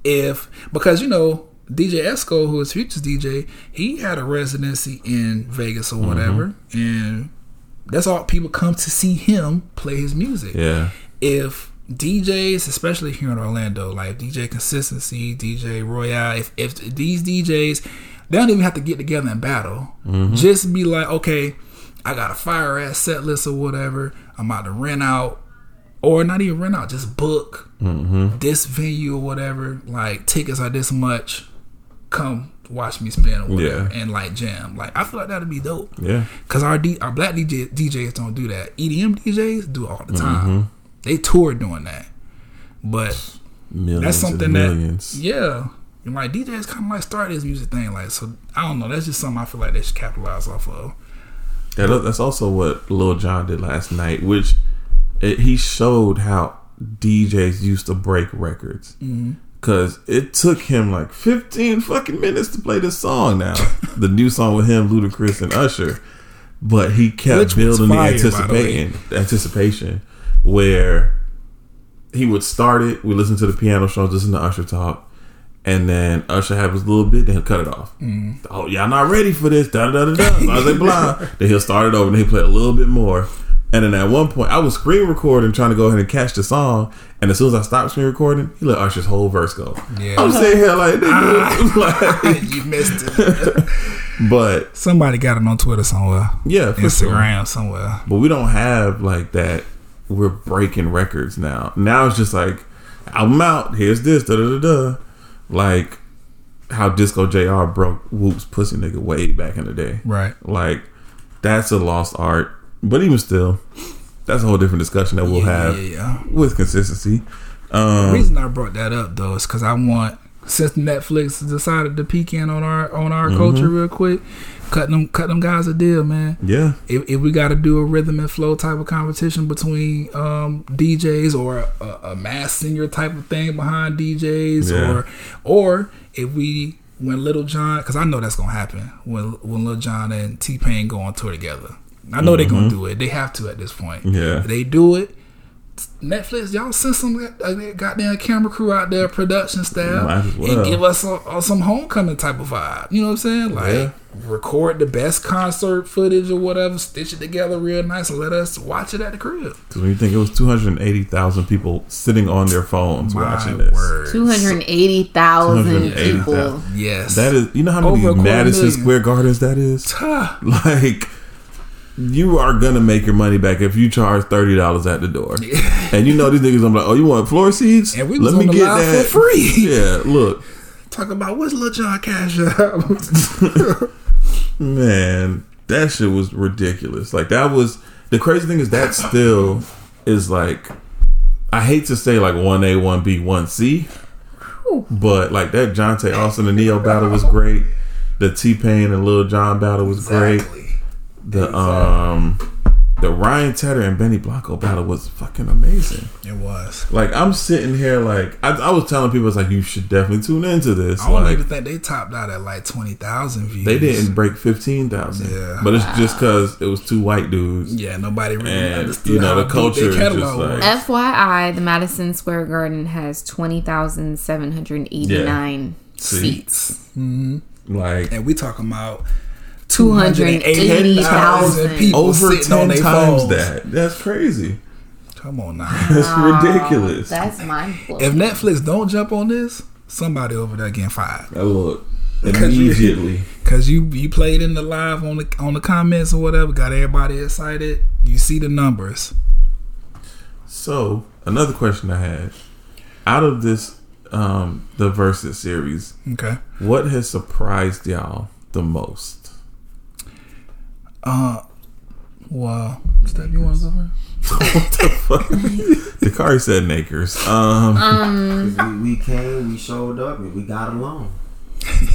if because you know DJ Esco, who is Future's DJ, he had a residency in Vegas or Mm-hmm. whatever, and that's all people come to see him play his music. Yeah, If DJs, especially here in Orlando, like DJ Consistency, DJ Royale, if if these DJs, they don't even have to get together and battle. Mm-hmm. Just be like, okay, I got a fire ass set list or whatever. I'm about to rent out, or not even rent out, just book Mm-hmm. this venue or whatever. Like tickets are this much. Come watch me spin or whatever, Yeah. and like jam. Like I feel like that'd be dope. yeah. Cause our D, our black DJ, DJs don't do that. EDM DJs do it all the time. Mm-hmm. They tour doing that, but Millions that's something that yeah, and like DJs kind of like start this music thing. Like so, I don't know. That's just something I feel like they should capitalize off of. That, that's also what Lil Jon did last night, which it, he showed how DJs used to break records. Mm-hmm. Cause it took him like 15 fucking minutes to play this song now, the new song with him, Ludacris and Usher. But he kept Which building the fire, the anticipation, anticipation, where he would start it. We listen to the piano shows, listen to Usher talk, and then Usher have his little bit, then he'll cut it off. Mm-hmm. Oh, y'all not ready for this? Da da da da. da. I was like, blah. then he'll start it over, and he'll play a little bit more. And then at one point, I was screen recording, trying to go ahead and catch the song. And as soon as I stopped screen recording, he let Usher's whole verse go. Yeah. I'm sitting here like, nigga, like, you missed it. but Somebody got it on Twitter somewhere, yeah, for sure. Instagram somewhere. But we don't have like that. We're breaking records now. Now it's just like I'm out. Here's this. Da da da da. Like how Disco Jr. broke Whoop's pussy nigga way back in the day. Right. Like that's a lost art. But even still, that's a whole different discussion that we'll yeah, have yeah, with consistency. The Um, reason I brought that up though is because I want since Netflix decided to peek in on our on our culture real quick, cut them cut them guys a deal, man. yeah, If, if we got to do a rhythm and flow type of competition between um, DJs or a, a mass singer type of thing behind DJs, Yeah. or or if we when Little John, because I know that's gonna happen when when Little John and T Pain go on tour together. I know they're gonna do it. They have to at this point. Mm-hmm. Yeah. they do it. Netflix, y'all send some uh, goddamn camera crew out there, production staff, well. and give us a, a- some homecoming type of vibe. You know what I'm saying? Like Yeah. record the best concert footage or whatever, stitch it together real nice, and let us watch it at the crib. because when you think it was two hundred eighty thousand people sitting on their phones My watching this. Two hundred eighty thousand 280,000. people. Yes, that is you know how many Madison million. Square Gardens that is. Like you are gonna make your money back if you charge thirty dollars at the door, and you know these niggas. I'm like, oh, you want floor seats? And we was on the live for free. Yeah, look, Talk about what's Lil Jon Cash man, that shit was ridiculous. Like that was the crazy thing is that still is like I hate to say like one A, one B, one C, but like that Jonte Austin and Ne-Yo battle was great. The T Pain and Lil Jon battle was great. Exactly. The um the Ryan Tedder and Benny Blanco battle was fucking amazing. It was. Like I'm sitting here, like I, I was telling people, it's like you should definitely tune into this. I don't Like even think they topped out at like twenty thousand views. they didn't break fifteen thousand, Yeah. but it's just because it was two white dudes. Yeah, nobody really And, understood. you know, how the deep culture is just like- FYI, the Madison Square Garden has 20,789 See? seats. Like and we talking about 280,000 people over sitting on ten their times phones. that. That's crazy. Come on now. That's ridiculous. That's mind blowing. if Netflix don't jump on this, somebody over there getting fired. I look Because you- immediately. Cause you you played in the live on the on the comments or whatever, got everybody excited. You see the numbers. So another question I had: out of this, um, the versus series, Okay. what has surprised y'all the most? Uh, wow. Steph, you want to go first? Dakari said Nakers. Um, We, we came, we showed up, and we got along.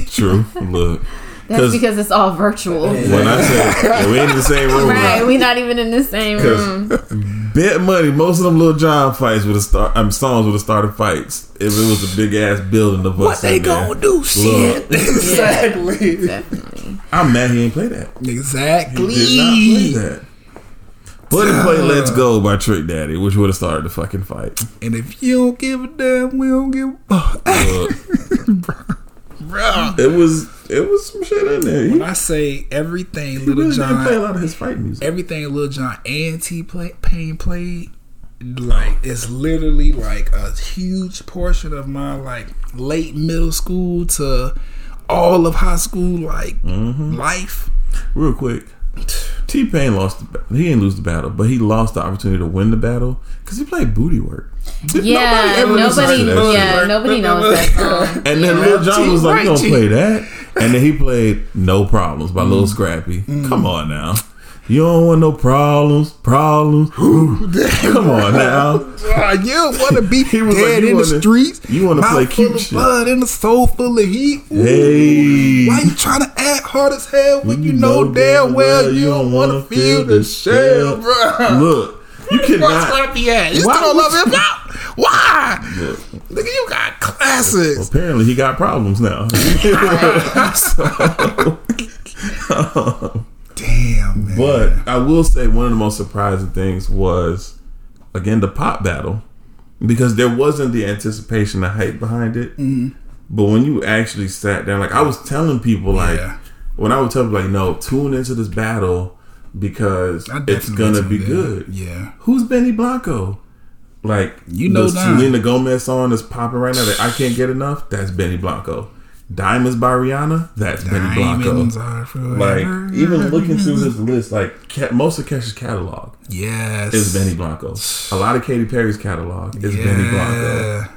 true. Look, That's because it's all virtual. when I said we ain't in the same room, Right, we not even in the same room. Bet money most of them little John fights would have start. Um, songs would have started fights if it was a big ass building of us. What they in gonna do? Shit. exactly. Definitely. I'm mad he ain't play that. Exactly. He did not play that. But he played "Let's Go" by Trick Daddy, which would have started the fucking fight. And if you don't give a damn, we don't give a fuck. Look, Bruh. it was it was some shit in there. He, When I say everything Little really didn't play a lot of his fight music. everything Little John and T play, Pain played, like it's literally like a huge portion of my like late middle school to all of high school like Mm-hmm. life. Real quick, T Pain lost. The, he didn't lose the battle, but he lost the opportunity to win the battle because he played "Booty Work." Did Yeah, ever nobody, that yeah, shit? nobody knows that song. And then Lil Jon was like, "You Right, don't play that," and then he played "No Problems" by Mm. Lil Scrappy. Come on now. You don't want no problems, problems. Come on now. You don't want to be dead like, you in the wanna- streets. you wanna play full cute shit. blood and a soul full of heat. Ooh, Hey. Why you trying to act hard as hell when you, know, damn well you don't want to feel the shell, bro? Look, you What's cannot. At? You Why still don't love him now? Why? Look, Nigga, you got classics. apparently, he got problems now. Damn, man. But I will say one of the most surprising things was again the pop battle because there wasn't the anticipation, the hype behind it. Mm-hmm. But when you actually sat down, like I was telling people, like Yeah. when I would tell people, like, no, tune into this battle because it's gonna be in. good. Yeah. Who's Benny Blanco? Like You know the. Selena Gomez song is popping right now that I can't get enough. That's Benny Blanco. Diamonds by Rihanna. That's Benny Blanco. Like even looking through this list, like Ke- most of Kesha's catalog yes, is Benny Blanco. A lot of Katy Perry's catalog is Benny Blanco.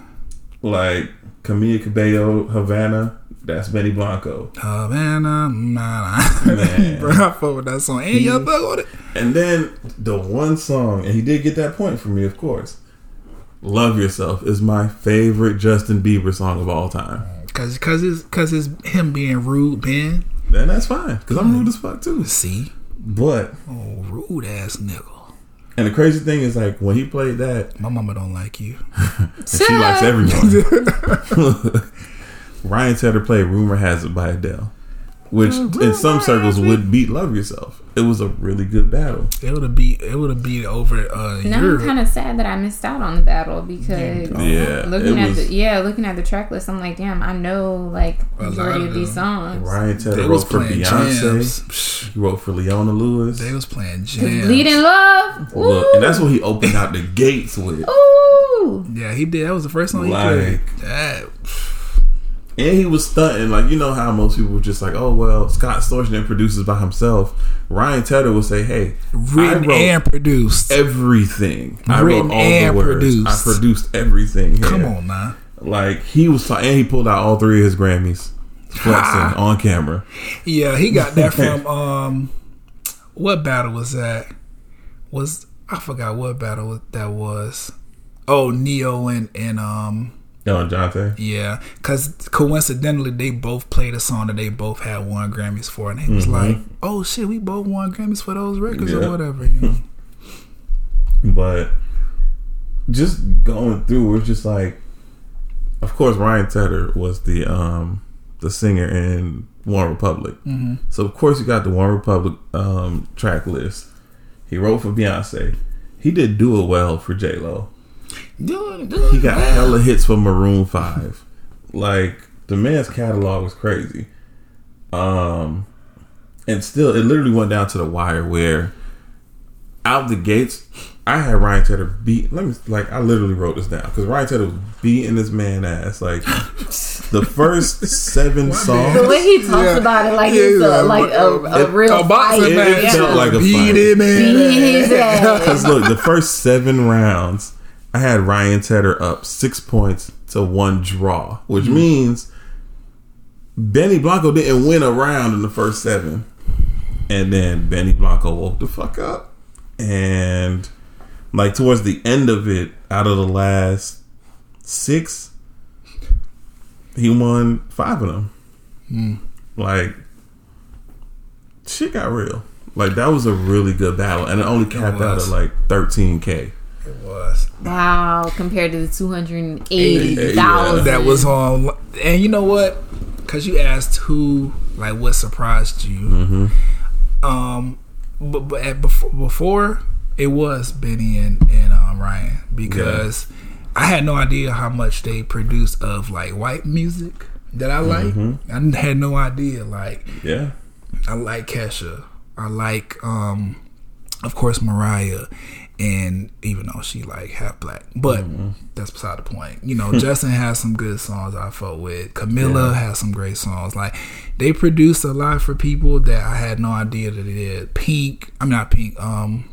Like Camila Cabello, Havana, that's Benny Blanco. Havana, nah, nah. Man. Bro, I fuck with that song. And Young Thug on it. And then the one song, and he did get that point from me, of course. Love Yourself is my favorite Justin Bieber song of all time. Cause, cause it's, cause it's him being rude, Ben. And that's fine, because I'm rude as fuck too. See, But, oh, rude ass nigga. and the crazy thing is, like, when he played that, My mama don't like you. she likes everyone. Ryan Tedder played Rumor Has It by Adele, which in some circles would beat Love Yourself. It was a really good battle. It would have beat. It would have beat over uh, Now I'm kind of sad that I missed out on the battle because Yeah, looking at was- the yeah, looking at the track list, I'm like, damn, I know like A lot majority of of these songs. Ryan Tedder they wrote was for Beyonce. jams. He wrote for Leona Lewis. They was playing jams. Bleeding love, Ooh. Look, and that's what he opened out the gates with. Ooh, Yeah, he did. That was the first song he Like- played. That, And he was stunting, like you know how most people were just like, "Oh well, Scott Storchin produces by himself." Ryan Tedder will say, "Hey, written and produced. everything. I Written wrote all and the words. produced. I produced everything." here." Come on man. like he was, and he pulled out all three of his Grammys, flexing on camera. Yeah, he got that from um, what battle was that? Was I forgot what battle that was? Oh, Ne-Yo and and um, Yo, Jonte. yeah, because coincidentally they both played a song that they both had won Grammys for, and he was Mm-hmm. like, "Oh shit, we both won Grammys for those records Yeah. or whatever." You know? But just going through, it's just like, of course, Ryan Tedder was the um the singer in One Republic. Mm-hmm. So of course you got the One Republic um track list. He wrote for Beyonce. He did do it well for J Lo. Dude, dude, He got hella hits for Maroon Five. Like the man's catalog was crazy. Um, and still, it literally went down to the wire where out the gates, I had Ryan Tedder beat. Let me like, I literally wrote this down because Ryan Tedder was beating this man ass. Like the first seven songs, The way he talks Yeah. about it, like Yeah, it's a, like a, a it- real a boxing fight. match. It Yeah. felt like a Beat fight. him, man. Beat his ass. Because look, the first seven rounds, I had Ryan Tedder up six points to one draw, which hmm. means Benny Blanco didn't win a round in the first seven. And then Benny Blanco woke the fuck up. And like towards the end of it, out of the last six, he won five of them. Hmm. Like, shit got real. Like that was a really good battle, and it only capped out at like 13k. It was. Wow, compared to the two hundred eighty thousand. That was on. And you know what? Because you asked who, like, what surprised you. Mm-hmm. Um, but, but at before, before it was Benny and and um, Ryan because I had no idea how much they produced of like white music that I like. Mm-hmm. I had no idea. Like Yeah, I like Kesha. I like, um, of course, Mariah, and even though she like half black, but that's beside the point. You know, Justin has some good songs I fought with. Camila has some great songs. Like they produced a lot for people that I had no idea that they did. Pink, I'm not Pink. Um,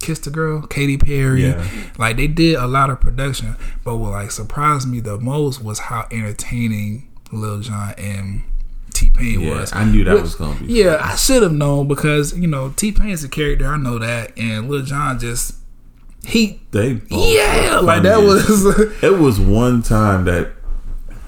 Kiss the Girl, Katy Perry. Yeah. Like they did a lot of production, but what like surprised me the most was how entertaining Lil Jon and T Pain yeah. was. I knew that Which- was gonna be. Yeah, I should have known because you know T Pain's a character. I know that, and Lil Jon just he They yeah, like that was It was one time that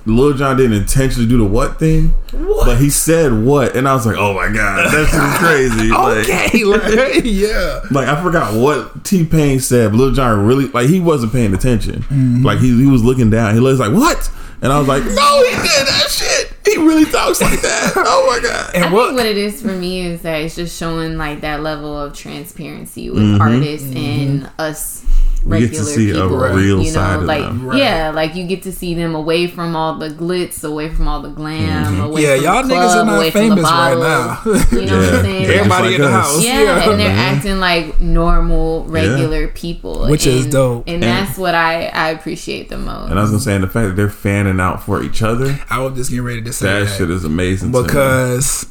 Lil Jon didn't intentionally do the what thing, but he said what, and I was like, oh my god, that's just crazy. Like, okay, like, yeah. like I forgot what T Pain said. But Lil Jon really like he wasn't paying attention. Mm-hmm. Like he he was looking down. He was like, what? And I was like, no, he did that shit. He really talks like that. Oh my god. And I what? think what it is for me is that it's just showing like that level of transparency with mm-hmm. artists and mm-hmm. us Mm-hmm. We get to regular see a people. real you side know, of like them. Right. yeah, like you get to see them away from all the glitz, away from all the glam, Mm-hmm. away Yeah, from y'all the niggas club, are not away from famous right now. You know what I'm saying? Yeah. Everybody Just in the house, Yeah, yeah. and they're acting like normal, regular people, Which is dope. And, that's what I I appreciate the most. And I was gonna say and the fact that they're fanning out for each other, I was just getting ready to say that that, shit is amazing. to me. because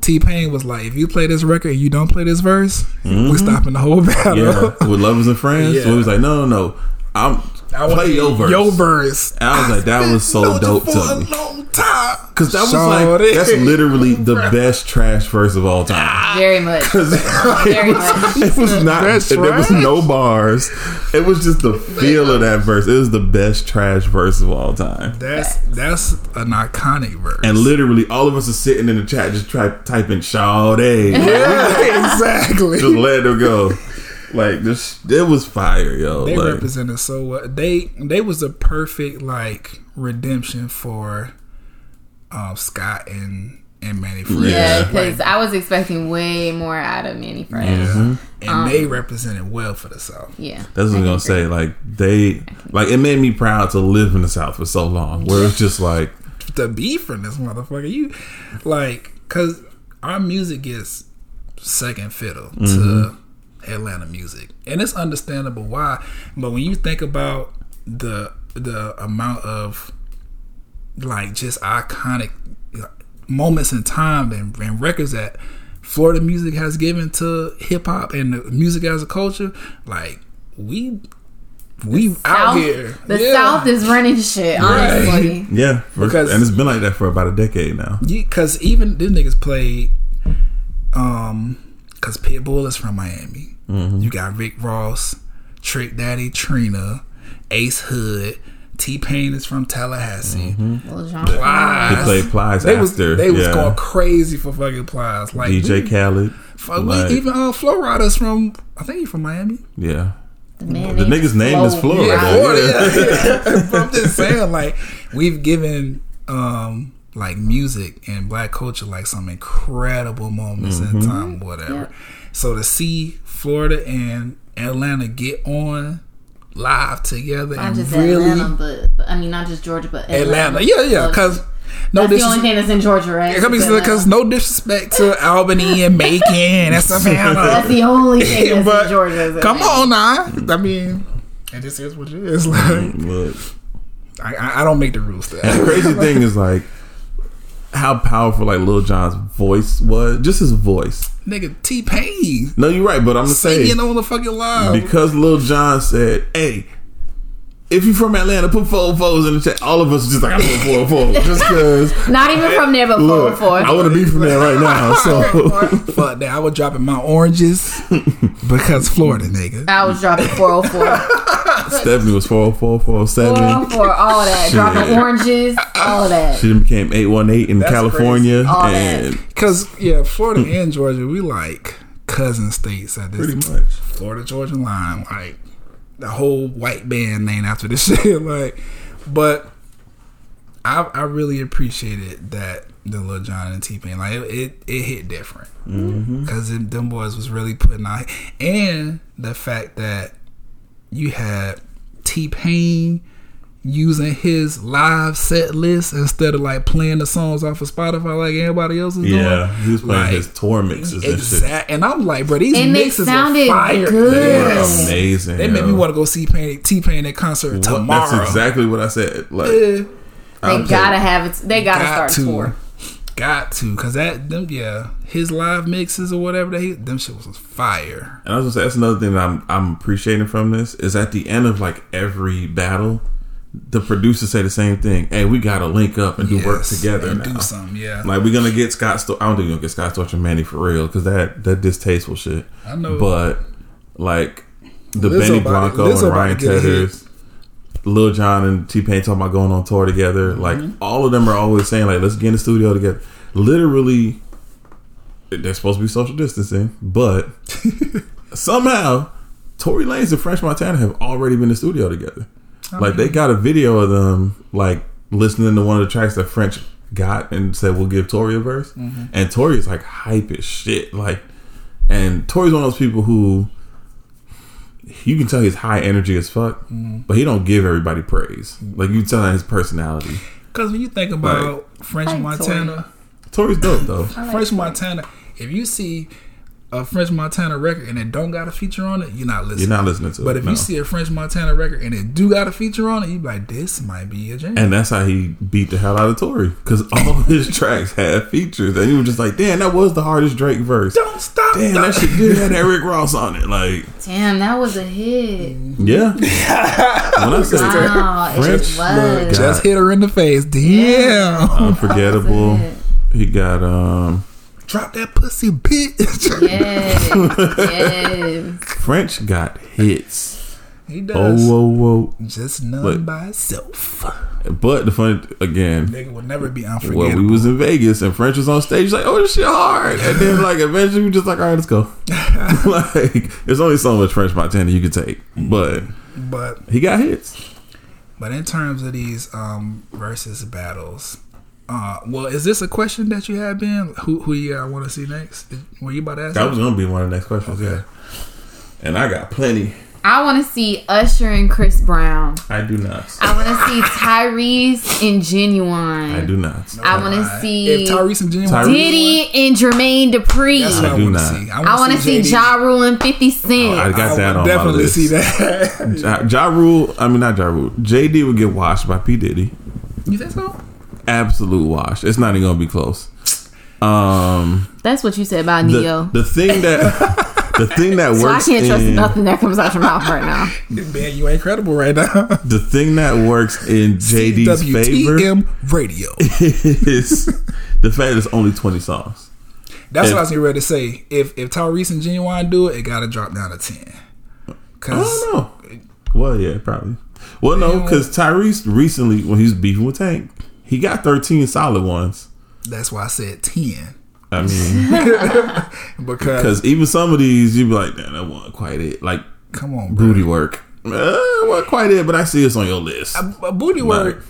T Pain was like, if you play this record and you don't play this verse, Mm-hmm. we're stopping the whole battle. yeah, with lovers and friends, Yeah. so he was like, no, no, no, I'm I wanna play your verse. Your verse. I was like, that was so dope for to a me. long time. Cause that was Shawty. like that's literally the best trash verse of all time. Ah. Very much. Cause Very much. it was not. That's There was no bars. It was just the feel of that verse. It was the best trash verse of all time. That's that's an iconic verse. And literally, all of us are sitting in the chat just try typing "Sade," yeah, exactly. just let her go. Like this, it was fire, yo. they like, represented so well. They they was a perfect like redemption for um, Scott and and Manny Fresh. Yeah, Yeah. because I was expecting way more out of Manny Fresh. Mm-hmm. and they represented well for the South. Yeah, That's what I was gonna say. Like they, like it made me proud to live in the South for so long. Where it's just like, The beef from this motherfucker, you like, cause our music is second fiddle to Atlanta music, and it's understandable why. But when you think about the the amount of like just iconic moments in time and, and records that Florida music has given to hip hop and the music as a culture, like we we out South, here. the Yeah. South is running shit. Honestly, yeah, for- Because- and it's been like that for about a decade now. because even these niggas played um because pitbull is from miami Mm-hmm. you got rick ross trick daddy trina ace hood t-pain is from tallahassee Lil Jon He Plies. played Plies they was after. they was going crazy for fucking plies like DJ we, Khaled. fuck, we- like- even uh Flo Rida's from i think he's from miami Yeah, The, The named nigga's name is Flo Florida. Rida. Florida, yeah. But I'm just saying, like, we've given um like music and black culture like some incredible moments in mm-hmm. time, whatever. Yep. So to see Florida and Atlanta get on live together Not and just really Atlanta, but, but I mean not just Georgia, but Atlanta. Atlanta, yeah, yeah, because no that's the only thing that's in Georgia, right? Is Atlanta. Because no disrespect to Albany and Macon and Savannah. that's the only thing that's but in Georgia. come Atlanta. on now. I mean, it just is what it is. Like, Look, I, I- I don't make the rules. To the crazy thing is like how powerful like Lil Jon's voice was. Just his voice. Nigga, T Pain No, you're right, but I'm just saying singing on the fucking live. because Lil Jon said, "Hey." If you're from Atlanta, put four fours in the chat. All of us are just like I put four four, just because. Not even from there, but Look, four I want to be from there right now. So Fuck that. I was dropping my oranges because Florida, nigga. I was dropping 404. Stephanie was four four four seven. 404, all that. Dropping oranges, all that. She then became eight one eight in That's California, crazy. All that. and Because, yeah, Florida and Georgia, we like cousin states at this pretty much. Florida Georgia line, like the whole white band named after this shit. Like, but I I really appreciated that the Lil Jon and T Pain like it, it it hit different mm-hmm. because them boys was really putting out and the fact that you had T Pain using his live set list instead of like playing the songs off of Spotify like everybody else is doing. Yeah, he was playing Like, his tour mixes and shit. And I'm like, bro, these And they mixes sounded are fire. good. Yes. Amazing. They made me want to go see Pain, T Pain at concert What- tomorrow. That's exactly what I said. Like, Yeah, They I'm gotta have it. They gotta got start to, tour. Got to, cause that them yeah, his live mixes or whatever they them shit was fire. And I was gonna say that's another thing that I'm I'm appreciating from this is at the end of like every battle, the producers say the same thing. Hey, we gotta link up and do work together and now. do something. Yeah, Like we're gonna get Scott. Sto- I don't think we're gonna get Scott Storch and Manny for real because that that distasteful shit. I know. but like the Lizzo Benny about Blanco and about Ryan to get a hit. Teders, Lil Jon and T Pain talking about going on tour together. Like Mm-hmm. all of them are always saying like, let's get in the studio together. Literally, they're supposed to be social distancing, but somehow Tory Lanez and French Montana have already been in the studio together. like they got a video of them like listening to one of the tracks that French got and said we'll give Tory a verse, Mm-hmm. and Tory is like hype as shit. Like, and Tory's one of those people who you can tell he's high energy as fuck, Mm-hmm. but he don't give everybody praise. Like you tell his personality. Cause when you think about French Like Montana, Tory's dope though. French Montana, if you see a French Montana record and it don't got a feature on it, you're not listening. You're not listening to But it. But if no. you see a French Montana record and it do got a feature on it, you be like, this might be a jam. and that's how he beat the hell out of Tory because all his tracks had features, and he was just like, "Damn, that was the hardest Drake verse." don't stop. Damn, that shit did have that Rick Ross on it. Like, Damn, that was a hit. yeah. when I say Wow, it French was. got Just hit her in the face. Damn. unforgettable. He got um Drop that pussy, bitch. Yes, yes. French got hits. he does. Oh whoa whoa! Just none But- by itself. But the funny again, Nigga will never be unforgettable. well, we was in Vegas and French was on stage. He's like, "Oh, this shit hard," and then like eventually we just like, "All right, let's go." like, there's only so much French Montana you can take, but but he got hits. but in terms of these um versus battles, uh, well, is this a question that you have been? Who who you want to see next? Did- Were you about to ask? That that? was gonna be one of the next questions, yeah. And I got plenty. I want to see Usher and Chris Brown. I do not. I want to see Tyrese and Ginuwine. I do not. I want to see if Tyrese and Jimmy Tyrese- Diddy and Jermaine Dupri. That's what I, I do want to not. see. I want to see JD. Ja Rule and 50 Cent. I got I that would on definitely my list. see that. Ja, ja Rule, I mean not Ja Rule. JD would get washed by P Diddy. you think so? Absolute wash. It's not even gonna be close. Um, That's what you said about the, Ne-Yo. the thing that the thing that so I can't trust in nothing that comes out your mouth right now. Man, you ain't credible right now. the thing that works in JD's favor WTM radio. is the fact that it's only twenty songs. That's If- what I was getting ready to say. If if Tyrese and Ginuwine do it, it got to drop down to ten. Cause I don't know. Well, yeah, probably. Well, no, because Tyrese recently, when he was beefing with Tank, he got thirteen solid ones. that's why I said ten. I mean, Because because even some of these, you'd be like, "Damn, that wasn't quite it." Like Come on, bro. Booty work. Uh, well, quite it, but I see it's on your list. Uh, booty work.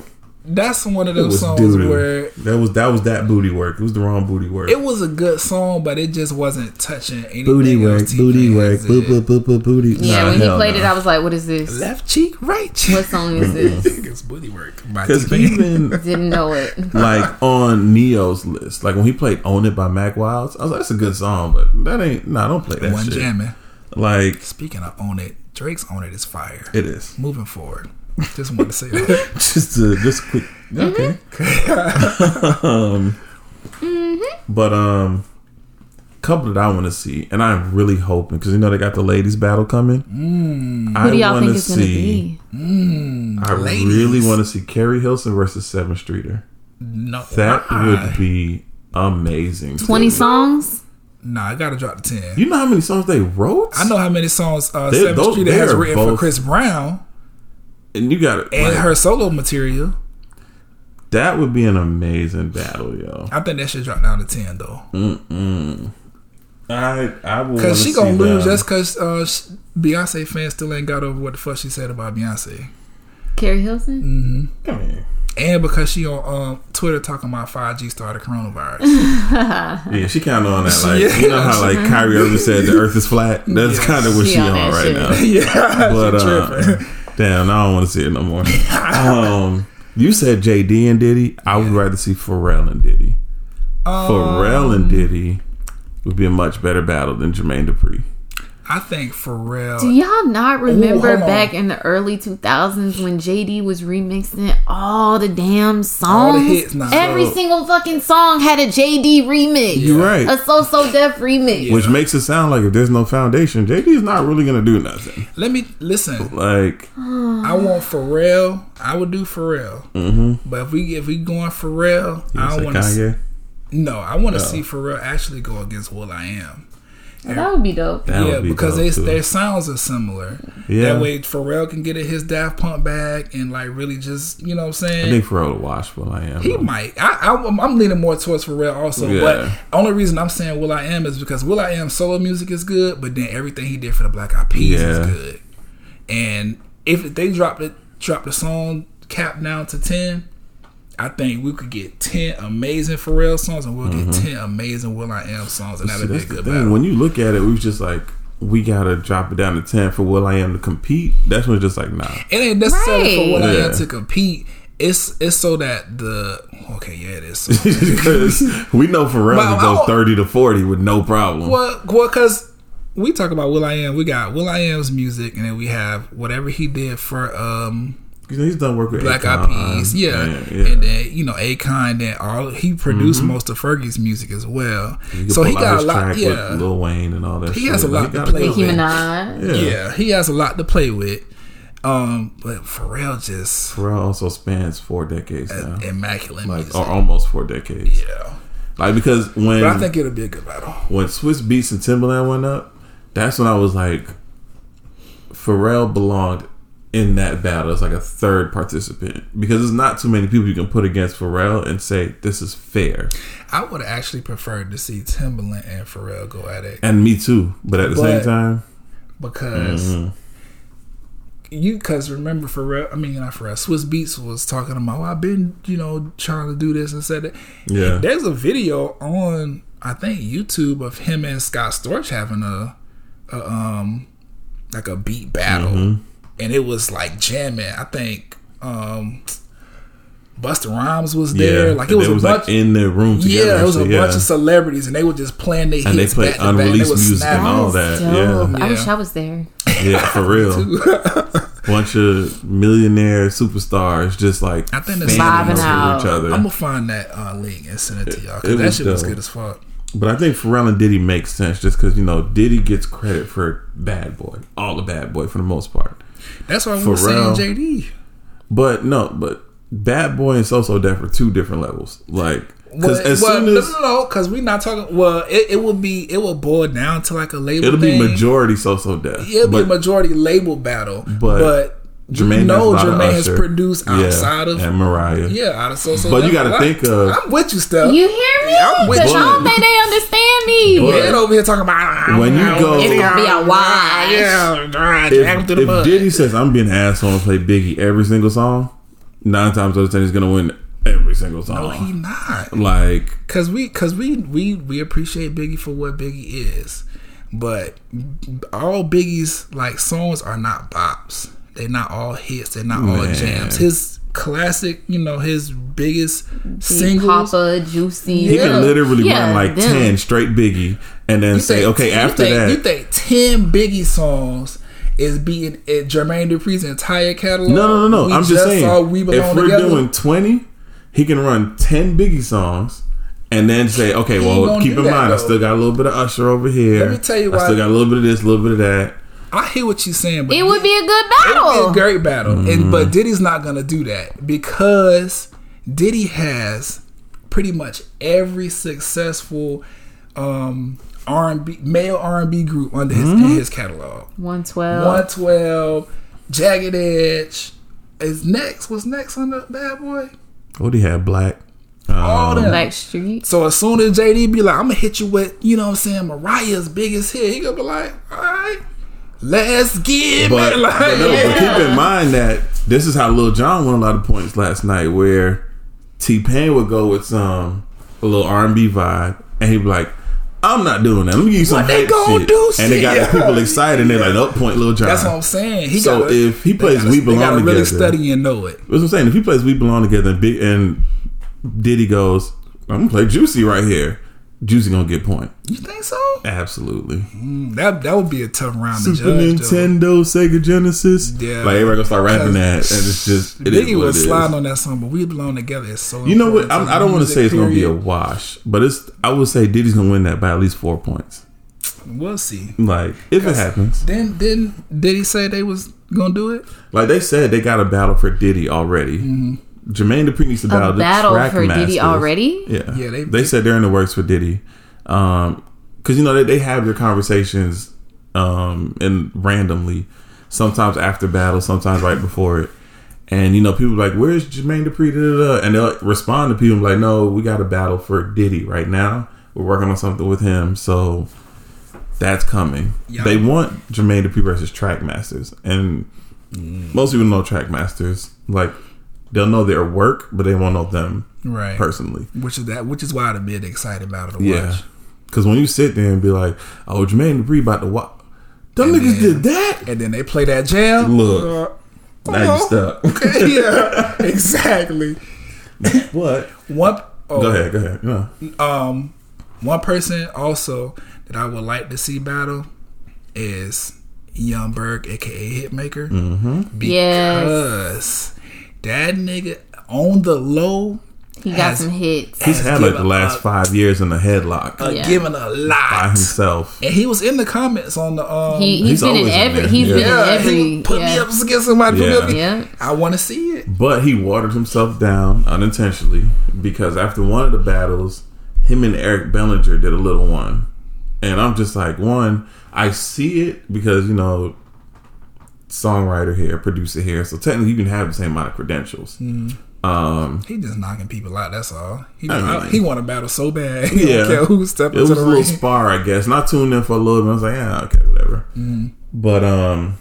That's one of It those was songs doo-doo. where that was that was that booty work. It was the wrong booty work. it was a good song, but it just wasn't touching anything. booty work, else booty work, boop did. boop boop boop booty. Yeah, Nah, when he played no. it, I was like, "What is this? Left cheek, right cheek. What song is this?" I think it's booty work. by Because T-Pain. even Didn't know it. like on Ne-Yo's list, like when he played "Own It" by Mack Wilds, I was like, "That's a good song," but that ain't. Nah, don't play that one shit. jamming. Like Speaking of own it, Drake's own it is fire. it is. Moving forward, just want to say that. just to just quick. Okay. um, Mhm. but um, couple that I want to see, and I'm really hoping because you know they got the ladies battle coming. Mm. I Who do y'all think it's gonna see- be? I Ladies. really want to see Keri Hilson versus Sevyn Streeter. No, That why? would be amazing. Twenty songs. Nah, I gotta drop the ten. You know how many songs they wrote? I know how many songs uh, They- Seventh Street has they're written for Chris Brown and you got it. and her solo material. That would be an amazing battle, yo. I think that should drop down to ten though, I I will because she gonna see lose them. just because uh, Beyonce fans still ain't got over what the fuck she said about Beyonce, Keri Hilson. Come here. and because she on um, Twitter talking about five G started coronavirus. Yeah, she kind of on that. Like Yeah. you know how like Kyrie Irving said the Earth is flat. That's Yeah. kind of what She she, on on, right shit. now. yeah, But uh, tripping. Damn, I don't want to see it no more. um, you said JD and Diddy. I would rather see Pharrell and Diddy. Pharrell Um, and Diddy would be a much better battle than Jermaine Dupri. I think Pharrell. Do y'all not remember hold on. back in the early 2000s when JD was remixing all the damn songs? All the hits, nah. Every So- single fucking song had a JD remix. You're right. A So So Def remix. Which makes it sound like if there's no foundation, JD is not really gonna do nothing. Let me listen. Like I want Pharrell. I would do Pharrell. Mm-hmm. But if we if we going Pharrell, you I don't want to. Kanye. No, I want to see Pharrell actually go against Will I Am. That would be dope. That yeah, be because dope, they, their sounds are similar. Yeah. That way Pharrell can get his Daft Punk bag and like really just you know what I'm saying. I think Pharrell will watch Will I Am. He though. might. I, I, I'm leaning more towards Pharrell also. Yeah. But only reason I'm saying Will I Am is because Will I Am solo music is good, but then everything he did for the Black Eyed Peas Yeah. is good. And if they drop it, drop the song cap down to ten, I think we could get ten amazing Pharrell songs, and we'll get ten amazing Will I Am songs, and Mm-hmm. That'd be a good thing. battle. When you look at it, we was just like, we gotta drop it down to ten for Will I Am to compete. That's when it's just like, nah. It ain't necessarily for Will I Am to compete. It's it's so that the okay, yeah, it is. So Because we know Pharrell to go thirty to forty with no problem. Well, well, because we talk about Will I Am, we got Will I Am's music, and then we have whatever he did for um he's done work with Black Akon. Eyed Peas, yeah. yeah, yeah. and then you know Akon, then all he produced most of Fergie's music as well. You So he got a lot, yeah, with Lil Wayne and all that. He shit. has a Like, lot to play Nicki with. Minaj. Yeah. yeah, he has a lot to play with. Um, but Pharrell just Pharrell also spans four decades now, immaculate like music. or almost four decades. yeah, Like because when but I think it'll be a good battle. when Swizz Beatz and Timbaland went up, that's when I was like, Pharrell belonged in that battle as like a third participant because there's not too many people you can put against Pharrell and say this is fair. I would actually preferred to see Timbaland and Pharrell go at it And me too, but at the But- same time, because Mm-hmm. you because remember Pharrell, I mean not Pharrell, Swizz Beatz was talking about, well, I've been you know trying to do this and said that. Yeah. there's a video on I think YouTube of him and Scott Storch having a, a um like a beat battle, Mm-hmm. And it was like jamming. I think um Busta Rhymes was yeah, there, like it and was they a was bunch. like in the room together. yeah, it was a and bunch of celebrities, and they were just playing their And they hits played back to back. unreleased They was music and all that, dope. yeah. I wish I was there. yeah, yeah, for real. Bunch of millionaire superstars just like I think that's fanning Vibing over out. each other. I'm gonna find that uh, link and send it to y'all because that was shit was good as fuck. But I think Pharrell and Diddy makes sense just because you know Diddy gets credit for Bad Boy, all the Bad Boy for the most part. That's why we were saying JD. But no, but Bad Boy and So So Def are two different levels. Like because Well, as well, soon as no, no, because we're not talking. Well, it, it will be it will boil down to like a label. it'll be majority So So Def, It'll be majority label battle, but- but, Jermaine know has a lot of Jermaine has Usher. produced Yeah, outside of and Mariah. yeah, out of so so. But you gotta think of- I'm with you, Steph. You hear me? I'm with Because I you. don't think they understand me. Head over here talking about ah, When you go- It's gonna be a wash. Yeah, drag If, the if mud. Diddy says I'm being an asshole and play Biggie every single song, nine times out of ten he's gonna win every single song. no, he not. like Cause we, cause we, we, we appreciate Biggie for what Biggie is, but all Biggie's like songs are not bops. They're not all hits. They're not all jams. His classic, you know, his biggest Big singles. Papa, Juicy. he Yeah. can literally Yeah, run like them. ten straight Biggie and then You say, think- okay, you after think- that, you think ten Biggie songs is beating it, Jermaine Dupri's entire catalog? no, no, no, no. We I'm just saying, saw we if we're together. doing twenty, he can run ten Biggie songs. And then say, okay, well, keep in that, mind, I still got a little bit of Usher over here. Let me tell you I still got a little bit of this, a little bit of that. I hear what you're saying, but It would be a good It would battle. be a great battle, Mm-hmm. and but Diddy's not gonna do that because Diddy has pretty much every successful um, R and B male R and B group under his Mm-hmm. in his catalog. 112. One twelve, Jagged Edge is next. What's next on the Bad Boy? What do you have? Black. All Um, them. Black Street. So as soon as JD be like, I'm gonna hit you with, you know what I'm saying, Mariah's biggest hit, he gonna be like, all right, let's get But, it. Like, but no, yeah. but keep in mind that this is how Lil Jon won a lot of points last night, where T Pain would go with some a little R and B vibe, and he'd be like, "I'm not doing that. Let me give you some What gonna shit." do and they got shit? the people excited, and they're like, "Oh, point Lil Jon." That's what I'm saying. He So gotta, if he plays gotta- We Belong gotta really study and know it. That's what I'm saying. If he plays "We Belong Together" and, big, and Diddy goes, "I'm gonna play Juicy right here," Juicy gonna get point. You think so? Absolutely. Mm, That that would be a tough round to Super judge. though. Nintendo, Sega Genesis. Yeah. like everybody gonna start rapping that, and it's just it is Biggie was sliding on that song, but we belong together. It's so You know what? I'm, I don't want to say it's going to be a wash, but it's. I would say Diddy's to win that by at least four points. We'll see. Like if it happens, Then then did he say they was gonna do it? like they said, they got a battle for Diddy already. Jermaine Dupri needs to battle A the battle track for Diddy already? Yeah, Yeah, they- they, said they're in the works for Diddy, um, because you know they, they have their conversations, um, and randomly, sometimes after battle, sometimes right before it. And you know, people are like, "Where's Jermaine Dupri?" Da, da, da. And they'll respond to people like, "No, we got a battle for Diddy right now. We're working on something with him, so that's coming." Yeah. They want Jermaine Dupri versus Trackmasters, and most people know Trackmasters. Like they'll know their work, but they won't know them Right. personally. Which is that which is why I'd be excited about it to Yeah, watch. because when you sit there and be like, "Oh, Jermaine Dupri about to what? Them And niggas then- did that." And then they play that jam. Look. Uh, Now you oh, stuck. yeah, exactly. what? One oh, Go ahead. Go ahead. No. Um, one person also that I would like to see battle is Young Berg, aka Hitmaker, Mm-hmm. because that nigga on the low He got has- some hits. He's had like the last a- five years in a headlock uh, Yeah. giving a lot by himself. and he was in the comments on the um. He, he's He's been in always in every. there. He's Yeah. been yeah, in every. he put me up against somebody. Put me Yeah. up Yeah. I want to see it. But he watered himself down unintentionally because after one of the battles, him and Eric Bellinger did a little one. And I'm just like, one, I see it because, you know, songwriter here, producer here. So technically you can have the same amount of credentials. Mm-hmm. Um, He just knocking people out. That's all. He I mean- he want to battle so bad. He Yeah. don't care who step it was a the little ring. spar, I guess. And I tuned in for a little bit. I was like, yeah, okay, whatever. Mm-hmm. But um,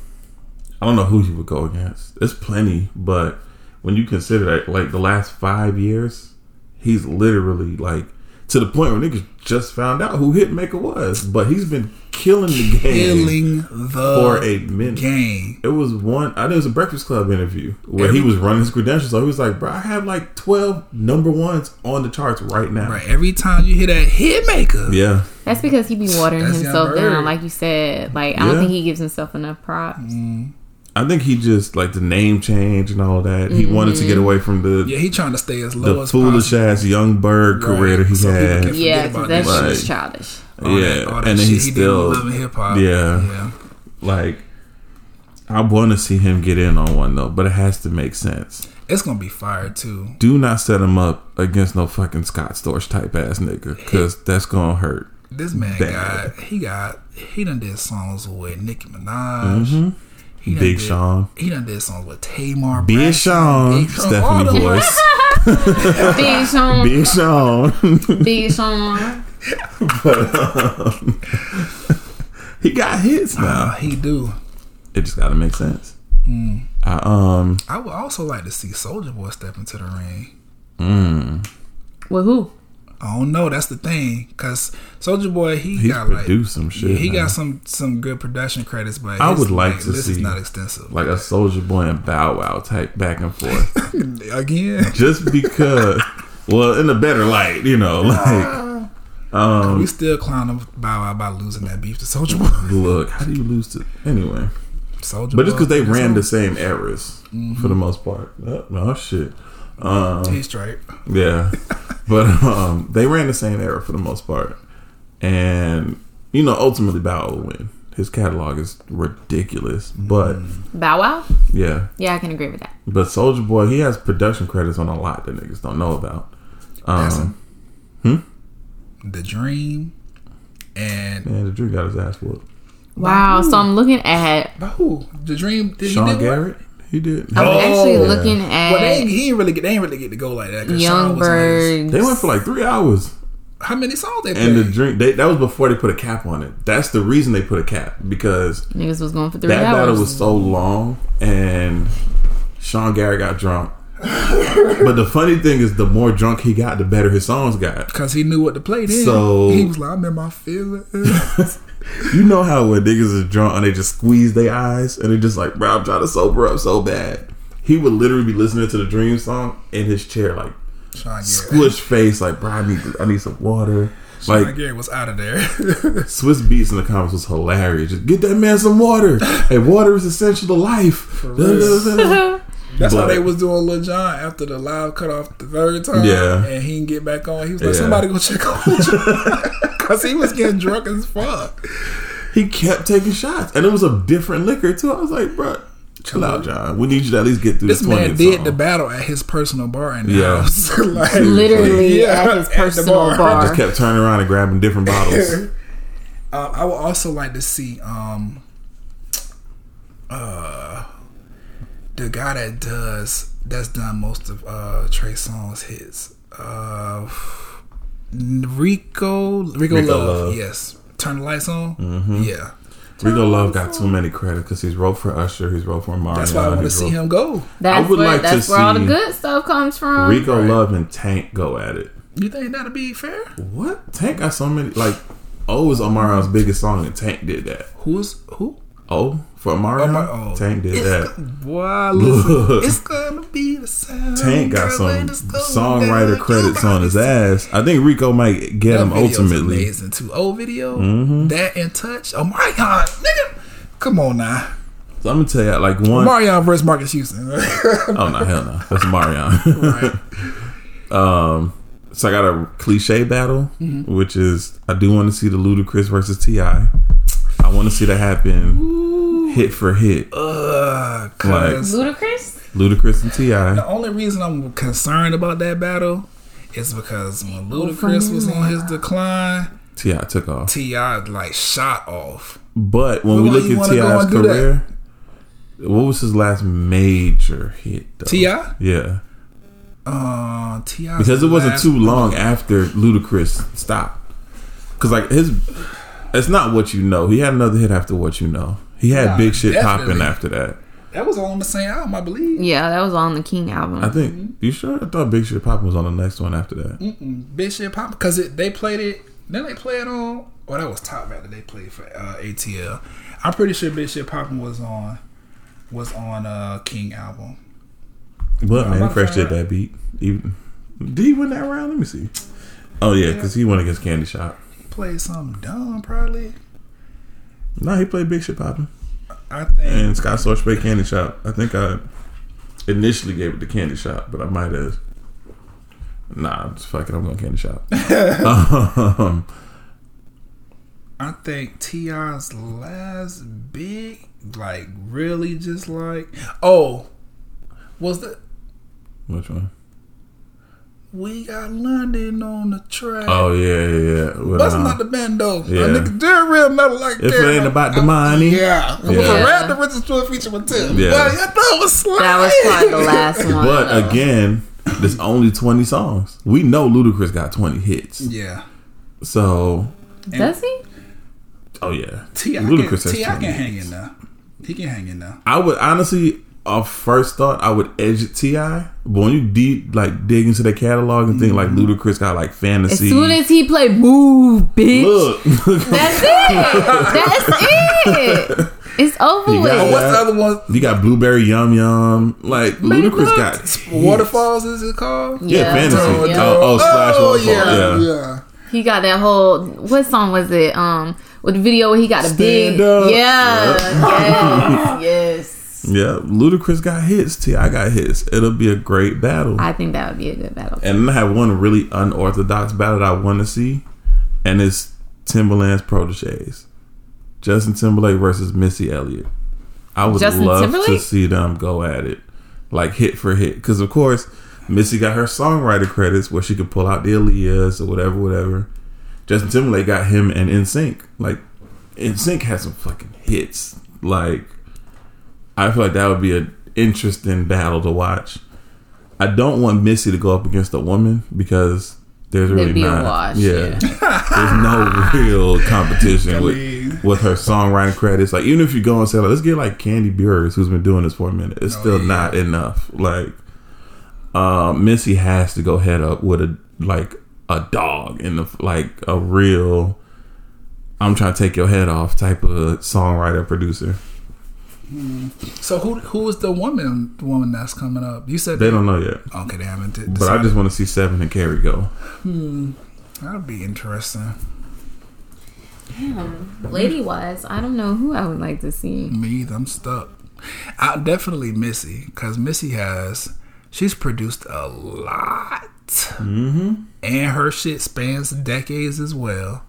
I don't know who he would go against. There's plenty, but when you consider that, like the last five years, he's literally like to the point where niggas just found out who Hitmaker was, but he's been killing the game Killing the for a minute. game. It was one. I think it was a Breakfast Club interview where he was running his credentials. So he was like, "Bro, I have like twelve number ones on the charts right now." Right. Every time you hear that hitmaker, Yeah, That's because he be watering himself down, like you said. Like I don't Yeah. think he gives himself enough props. Mm-hmm. I think he just like the name change and all that. He wanted to get away from the yeah, he trying to stay as low the as foolish possible. ass Young Berg Right. career that he So had. can- Yeah, forget because about that that shit is shit. childish. All yeah, that- all that and then shit he's he still with Love and Hip Hop. Yeah. yeah. like. I want to see him get in on one though, but it has to make sense. It's gonna be fire too. Do not set him up against no fucking Scott Storch type ass nigga, because that's gonna hurt. This man Bad. got he got he done did songs with Nicki Minaj. Mm-hmm. He Big did- Sean. He done did songs with Tamar. Big Braxton, Sean. Big Sean, all Stephanie them- voice. Big Sean, Big Sean. Big Sean. he got hits Uh, now. he do. It just gotta make sense. Hmm. I, um I would also like to see Soulja Boy step into the ring. mm, With who? I don't know. That's the thing, cause Soulja Boy he he's got like produced some shit. yeah, he got some some good production credits, but I would like to this is see, not extensive. like a Soulja Boy and Bow Wow type back and forth. Again, just because well, in a better light, you know, like um we still clowning Bow Wow by losing that beef to Soulja Boy. look, how do you lose to anyway? Soldier But just because they ran the same eras for the most part. Oh, oh, shit. Um, He's straight. yeah. but um, they ran the same era for the most part. And, you know, ultimately Bow Wow will win. His catalog is ridiculous. But, Bow Wow? yeah. Yeah, I can agree with that. But Soulja Boy, he has production credits on a lot that niggas don't know about. That's Um, him. The Dream and man, the Drew got his ass whooped. Wow. So I'm looking at. but who? The Dream. Did Sean he did what? Garrett, he did. I'm Oh, actually yeah. looking Well, they at ain't, he ain't really get. They ain't really get to go like that. 'cause Sean Young was on Birds. They went for like three hours. How many songs they And the drink they, that was before they put a cap on it. That's the reason they put a cap because Niggas was going for three that hours. battle was so long and Sean Garrett got drunk. but the funny thing is, the more drunk he got, the better his songs got. Because he knew what to play then. So- he was like, I'm in my feelings. You know how when niggas is drunk and they just squeeze their eyes and they're just like, bro, I'm trying to sober up so bad. He would literally be listening to the Dream song in his chair, like squish face, like, bro, I need, I need some water. Sean Like Garrett was out of there. Swizz Beatz in the comments was hilarious. Just get that man some water. hey, water is essential to life. That's how they was doing Lil Jon after the live cut off the third time. Yeah. And he didn't get back on. He was like, Yeah. somebody go check on Lil Jon. Because he was getting drunk as fuck. he kept taking shots, and it was a different liquor too. I was like, bro, chill out, John. We need you to at least get through This this. man did song. the battle at his personal bar in the Yeah. house. like, Literally Yeah, at his at personal bar. bar. Just kept turning around and grabbing different bottles. Um, I would also like to see um uh the guy that does that's done most of uh Trey Songz hits. Uh Rico Rico, Rico Love. Love. Yes. Turn the lights on. Mm-hmm. Yeah. Rico Love got too many credits because he's wrote for Usher, he's wrote for Mario. That's why I want to see him go. That's I would where like to that's where all the good stuff comes from. Rico Love and Tank go at it. You think that'll be fair? What? Tank got so many like O is Omarion's biggest song, and Tank did that. Who's who? O for Omarion, Omar- oh. Tank did that. Boy, listen, it's gonna be the sound. Tank got some when it's going songwriter credits on his ass. I think Rico might get That him ultimately. amazing too. Old video, Mm-hmm. that in touch. Oh my god, nigga, come on now. So I'm gonna tell you, like one. Marion versus Marques Houston. Oh no, hell no, that's Marion. right. um, so I got a cliche battle, Mm-hmm. which is I do want to see the Ludacris versus T.I. I want to see that happen, hit for hit. Uh, cause Ludacris? Ludacris and T.I. the only reason I'm concerned about that battle is because when Ludacris was on his decline, T.I took off. T.I like shot off. But when we Why look at T.I's and do that? career, what was his last major hit? Though? T.I.? yeah, Uh, T.I because it wasn't too long after Ludacris stopped. Because like his, it's not what you know. He had another hit after what you know. He had Nah, big shit popping after that. That was on the same album, I believe. Yeah, that was on the King album. I think you sure? I thought Big Shit Poppin' was on the next one after that. Mm-mm. Big shit pop because they played it. Then they played it on. Oh, that was top that they played for uh, ATL. I'm pretty sure Big Shit Poppin' was on was on uh King album. But man, about to Fresh did that beat. Even did he win that round? Let me see. Oh yeah, because he went against Candy Shop. He played something dumb probably. No, he played Big Shit Poppin'. I think and Scott Storch Candy Shop. I think I initially gave it to Candy Shop, but I might have. Nah, just fuck it. I'm going Candy Shop. um, I think T.I's last big like really just like oh was the which one? We got London on the track. Oh yeah, yeah, yeah. Well, That's uh, not the bando. Yeah. A nigga did real metal like If that. it ain't about the money. Yeah. It was Yeah. a rap the Richard Stewart feature with Tim. Yeah. But yeah, that was slime. That was probably the last one. But again, there's only 20 songs. We know Ludacris got 20 hits. Yeah. So, Does he? oh yeah, T.I. Ludacris can, has T.I. 20 can hang in there. He can hang in there. I would honestly, off first thought, I would edge it T.I. But when you deep like dig into their catalog and think like Ludacris got like fantasy. As soon as he played "Move, bitch," look, that's it. That's it. It's over You with. got Oh, what's the other one? you got Blueberry Yum Yum. Like Ludacris got. Waterfalls is it called? Yeah, Yeah. fantasy. Yeah. Oh, oh, slash Oh, yeah, Yeah. yeah. He got that whole what song was it? Um, with the video where he got a big Stand up. yeah, yes, yes. Yeah, Ludacris got hits. T.I got hits. It'll be a great battle. I think that would be a good battle. And I have one really unorthodox battle that I want to see, and it's Timbaland's proteges, Justin Timberlake versus Missy Elliott. I would Justin love to see them go at it, like hit for hit, because of course Missy got her songwriter credits where she could pull out the Aaliyahs or whatever, whatever. Justin Timberlake got him and NSYNC. Like NSYNC has some fucking hits. Like I feel like that would be an interesting battle to watch. I don't want Missy to go up against a woman because there's really be a not. wash, yeah, there's no real competition with with her songwriting credits. Like even if you go and say, like, let's get like Kandi Burruss, who's been doing this for a minute, it's still yeah. not enough. Like um, Missy has to go head up with a like a dog in the like a real. I'm trying to take your head off type of songwriter producer. So who who is the woman woman that's coming up? You said They don't know yet. Okay, they haven't. d- But I just want to see Sevyn and Keri go. that'll be interesting. Damn, Lady wise, I don't know who I would like to see. Me. I'm stuck. I definitely Missy because Missy has she's produced a lot, mm-hmm. and her shit spans decades as well.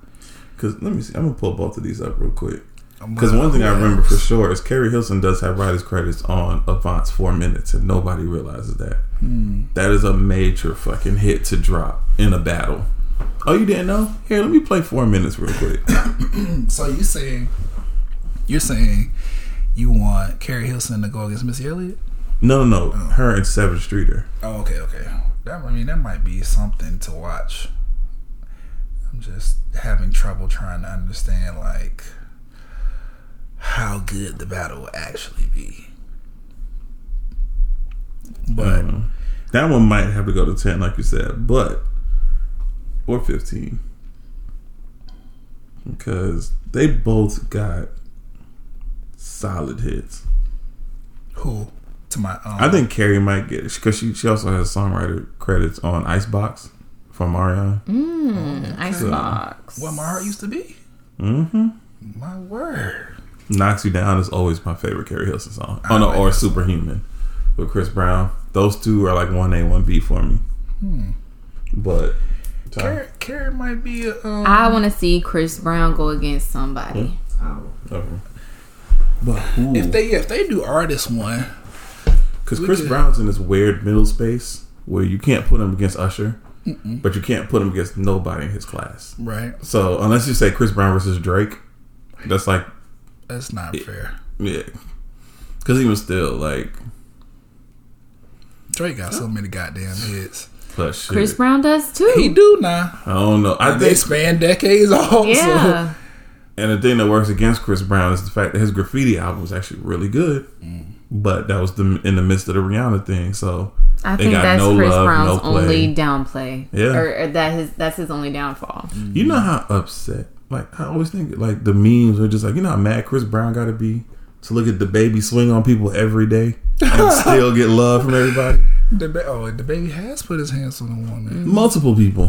Because let me see, I'm gonna pull both of these up real quick. Because one thing I remember for sure is Keri Hilson does have writers credits on Avant's Four Minutes, and nobody realizes that. Hmm. That is a major fucking hit to drop in a battle. Oh, you didn't know? Here, let me play Four Minutes real quick. So you saying you're saying you want Keri Hilson to go against Missy Elliott? No, no, no, her and Sevyn Streeter. Oh, okay, okay. That I mean that might be something to watch. I'm just having trouble trying to understand like how good the battle will actually be. But Um, that one might have to go to ten, like you said, but or fifteen, because they both got solid hits. who to my um, I think Keri might get it because she she also has songwriter credits on Icebox from Marion. Mm, Icebox. what my heart used to be. Mm-hmm. My word. Knocks You Down is always my favorite Keri Hilson song. Oh no, like or that song. Superhuman with Chris Brown. Those two are like one A, one B for me. But Keri, Keri might be a, um, I want to see Chris Brown go against somebody. Oh. okay. but who? if they if they do artist one. Because Chris could- Brown's in this weird middle space where you can't put him against Usher, but you can't put him against nobody in his class. Right. So unless you say Chris Brown versus Drake, that's like That's not fair. yeah, because he was still like Drake got so many goddamn hits. Plus, shit. Chris Brown does too. He do now. I don't know. I They think, span decades also. Yeah. and the thing that works against Chris Brown is the fact that his graffiti album was actually really good, mm. but that was the in the midst of the Rihanna thing. So I They think got that's no Chris love, Brown's no play. only downplay. Yeah. Or, or that his that's his only downfall. Mm. you know how upset. Like I always think, like the memes are just like you know how mad Chris Brown got to be to look at the baby swing on people every day and still get love from everybody. The ba- oh, the baby has put his hands on a woman. Multiple people.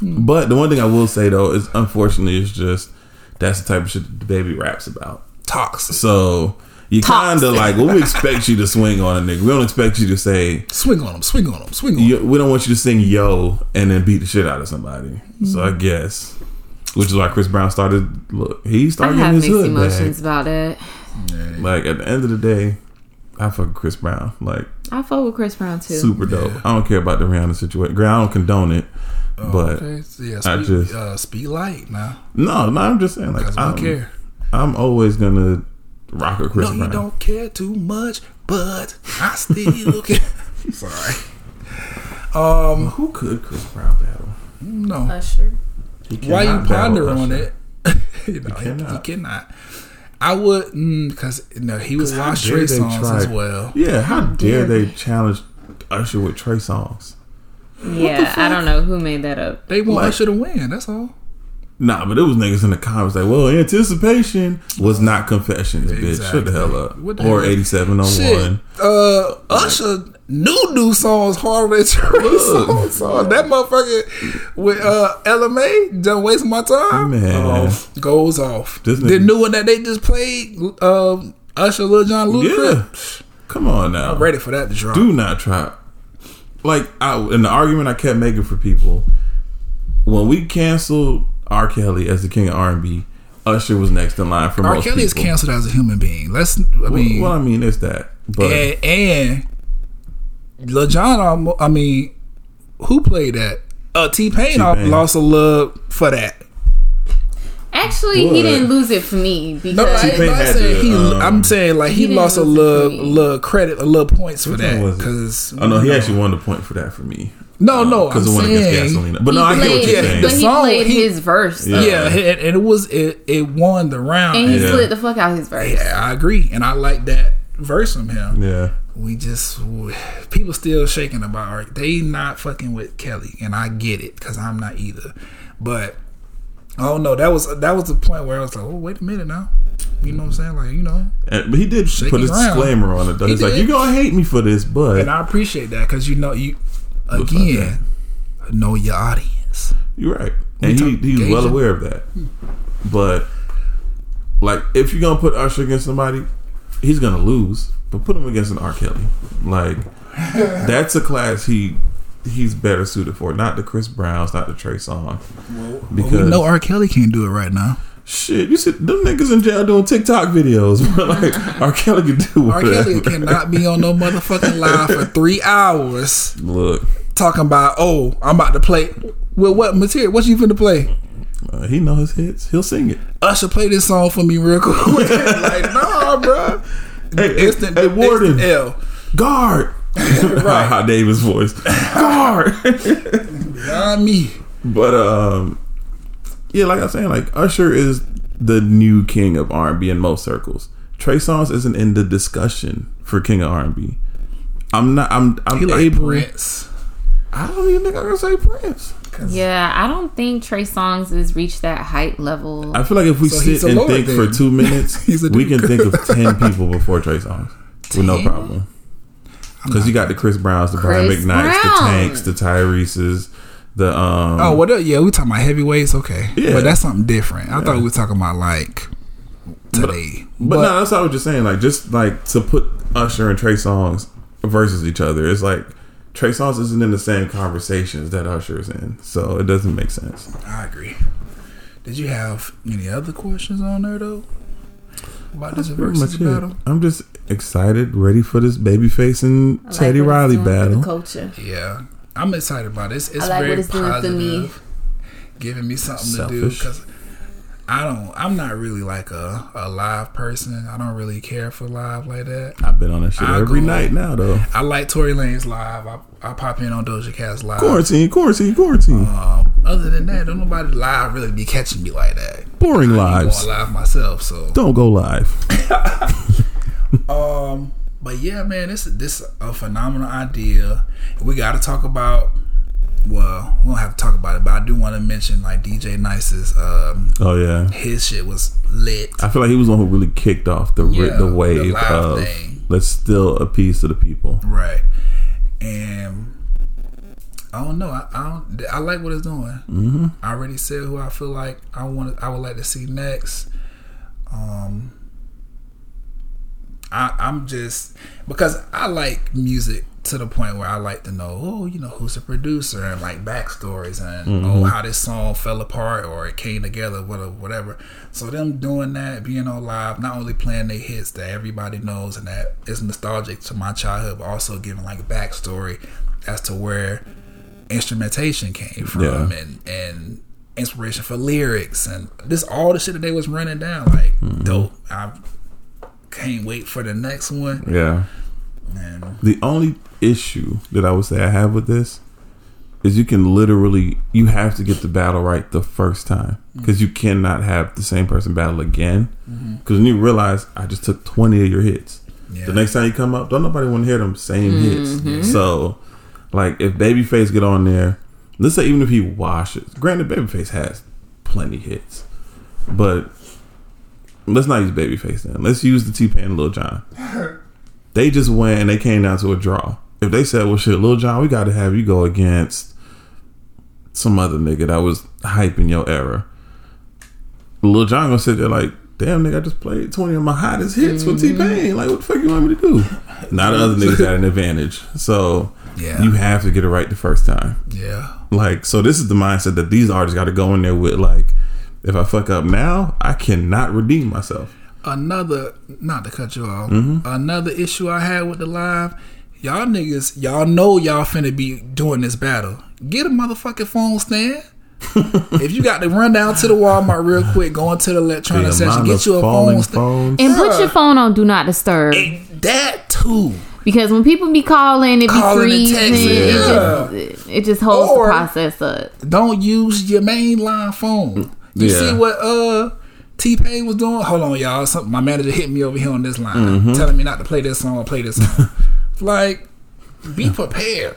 Hmm. But the one thing I will say though is, unfortunately, it's just that's the type of shit the baby raps about. Talks. So you kind of like, well, we expect you to swing on a nigga. We don't expect you to say, Swing on him. Swing on him. Swing on him. we don't want you to sing yo and then beat the shit out of somebody. So I hmm. guess, which is why Chris Brown started. Look, he I started have getting his mixed hood emotions back. about it. Like at the end of the day, I fuck with Chris Brown. Like I fuck with Chris Brown too. super dope. I don't care about the Rihanna situation. Girl, I don't condone it, but okay, so yeah, I speak, just- uh, speak light now. no, no. I'm just saying, like Cause I I'm, don't care. I'm always gonna rock with Chris no, Brown. you don't care too much, but I still care. Sorry. Um, Who could Chris Brown battle? no. Usher. He Why you ponder on it? you know, he, cannot. he cannot. I wouldn't because no, he was How watch Trey Songz try- as well. Yeah, how dare dare they challenge Usher with Trey Songz? Yeah, I don't know who made that up. They want Like- Usher to win. That's all. Nah, but it was niggas in the comments like, well, anticipation was not confessions, bitch. Shut the hell up. The or eighty-seven on Shit. Uh, Usher new new songs harder than Trey Songz. So that motherfucker with uh LMA don't waste my time. Man. Oh, goes off. This the new one that they just played, um, Usher, Lil Jon, Yeah. Come on now. I'm ready for that to drop. Do not try. Like, I, in the argument I kept making for people, when we canceled R. Kelly as the king of R&B, Usher was next in line for R. most Kelly is canceled as a human being. Let's. I Well, mean, well, I mean, it's that. But and, and Lil Jon, I mean, who played that? Uh, T Pain T-Pain. lost a love for that. Actually, he didn't lose it for me because No, I T-Pain had saying to, he. um, I'm saying like he, he lost a lose it little, little credit, a little points for that was it? because oh no, he actually won the point for that for me. No, no, because I'm it won against saying- Gasolina. But he no, I get what played, you're yeah, saying. but The he song, played he- his verse. Yeah. though. yeah, and, and it was it, it won the round. and he Yeah. split the fuck out his verse. yeah, I agree, and I like that verse from him. yeah. We just people still shaking about Art. They not fucking with Kelly, and I get it because I'm not either. But oh no, that was that was the point where I was like, oh wait a minute now. You know what I'm saying? Like you know, And, but he did put a ground. disclaimer on it though. He He's like, "You're gonna hate me for this, but and I appreciate that because you know you Looks like again know your audience. You're right, and he he's well aware of that. But like, if you're gonna put Usher against somebody, he's gonna lose. But put him against an R. Kelly, like that's a class he he's better suited for. Not the Chris Browns, not the Trey Songz. But we know R. Kelly can't do it right now. shit, you said them niggas in jail doing TikTok videos. like R. Kelly can do R. Kelly cannot be on no motherfucking live for three hours Look, talking about oh I'm about to play. Well, what material? What you finna play? uh, he know his hits. He'll sing it. Usher, play this song for me real quick. like, nah, bro. Hey, Instant, hey, Warden. instant L. Guard. right. Davis voice. Guard. Beyond me. But um, yeah, like I was saying, like Usher is the new king of R and B in most circles. Trey Songz isn't in the discussion for king of R and B. I'm not. I'm. I'm He like. Prince. I don't even think I can say Prince. Yeah, I don't think Trey Songz has reached that height level. I feel like if we So sit and lord think for two minutes, He's a we can think of ten people before Trey Songz with no problem. Because you got the Chris Browns, the Brian Chris McKnights, the Tanks, the Tyrese's, the um. Oh, what? Yeah, we talking about heavyweights. Okay, Yeah. but that's something different. I thought we were talking about like today. But, no, that's what I was just saying. Like, just like to put Usher and Trey Songz versus each other, it's like Trey Songz isn't in the same conversations that Usher is in, so it doesn't make sense. I agree. Did you have any other questions on there though? About this versus much it. battle? I'm just excited, ready for this Babyface and I like Teddy what it's Riley for battle. The culture. Yeah, I'm excited about it. It's, it's I like very what it's doing for positive, me. giving me something to do Selfish. because I don't. I'm not really like a, a live person. I don't really care for live like that. I've been on that shit I every go- night now, though. I like Tory Lanez live. I, I pop in on Doja Cat's live. Quarantine, quarantine, quarantine. Um, other than that, don't nobody live really be catching me like that. Boring lives. going live myself, so Don't go live. Um, but yeah, man, this this a phenomenal idea. We got to talk about. Well, we don't have to talk about it, but I do want to mention like DJ Nice's. Um, Oh yeah, his shit was lit. I feel like he was the one who really kicked off the Yeah, the the wave live of thing. let's still appease to the people. Right. And I don't know. I, I don't. I like what it's doing. Mm-hmm. I already said who I feel like I want. I would like to see next. Um. I, I'm just because I like music to the point where I like to know, oh, you know, who's the producer and like backstories and mm-hmm. oh, how this song fell apart or it came together, whatever, uh, whatever. So them doing that, being on live, not only playing their hits that everybody knows and that is nostalgic to my childhood, but also giving like a backstory as to where instrumentation came from Yeah. and and inspiration for lyrics and this all the shit that they was running down like mm-hmm. dope. I can't wait for the next one. Yeah. And The only issue that I would say I have with this is you can literally you have to get the battle right the first time mm. because you cannot have the same person battle again mm-hmm. because when you realize I just took twenty of your hits. Yeah. The next time you come up, don't nobody want to hear them same mm-hmm. hits. So, like if Babyface get on there, let's say even if he washes, granted Babyface has plenty hits, but let's not use Babyface then. Let's use the T Pain and Lil Jon. They just went and they came down to a draw. If they said, "Well, shit, Lil Jon, we got to have you go against some other nigga that was hyping your era," Lil Jon gonna sit there like, "Damn, nigga, I just played twenty of my hottest hits with mm-hmm. T Pain. Like, what the fuck you want me to do?" Now the other niggas had an advantage, so Yeah. you have to get it right the first time. yeah. Like, so this is the mindset that these artists got to go in there with. Like, if I fuck up now, I cannot redeem myself. Another not to cut you off. Mm-hmm. Another issue I had with the live, y'all niggas, y'all know y'all finna be doing this battle. Get a motherfucking phone stand. if you got to run down to the Walmart real quick, go into the electronic The section, get of you a phone stand. And put your phone on do not disturb That too. because when people be calling, it be Calling and freezing. texting, It, just, it just holds Or- the process up. Don't use your mainline phone. You Yeah. see what uh T Pain was doing? Hold on, y'all. Something my manager hit me over here on this line, Mm-hmm. telling me not to play this song or play this song. like, be prepared.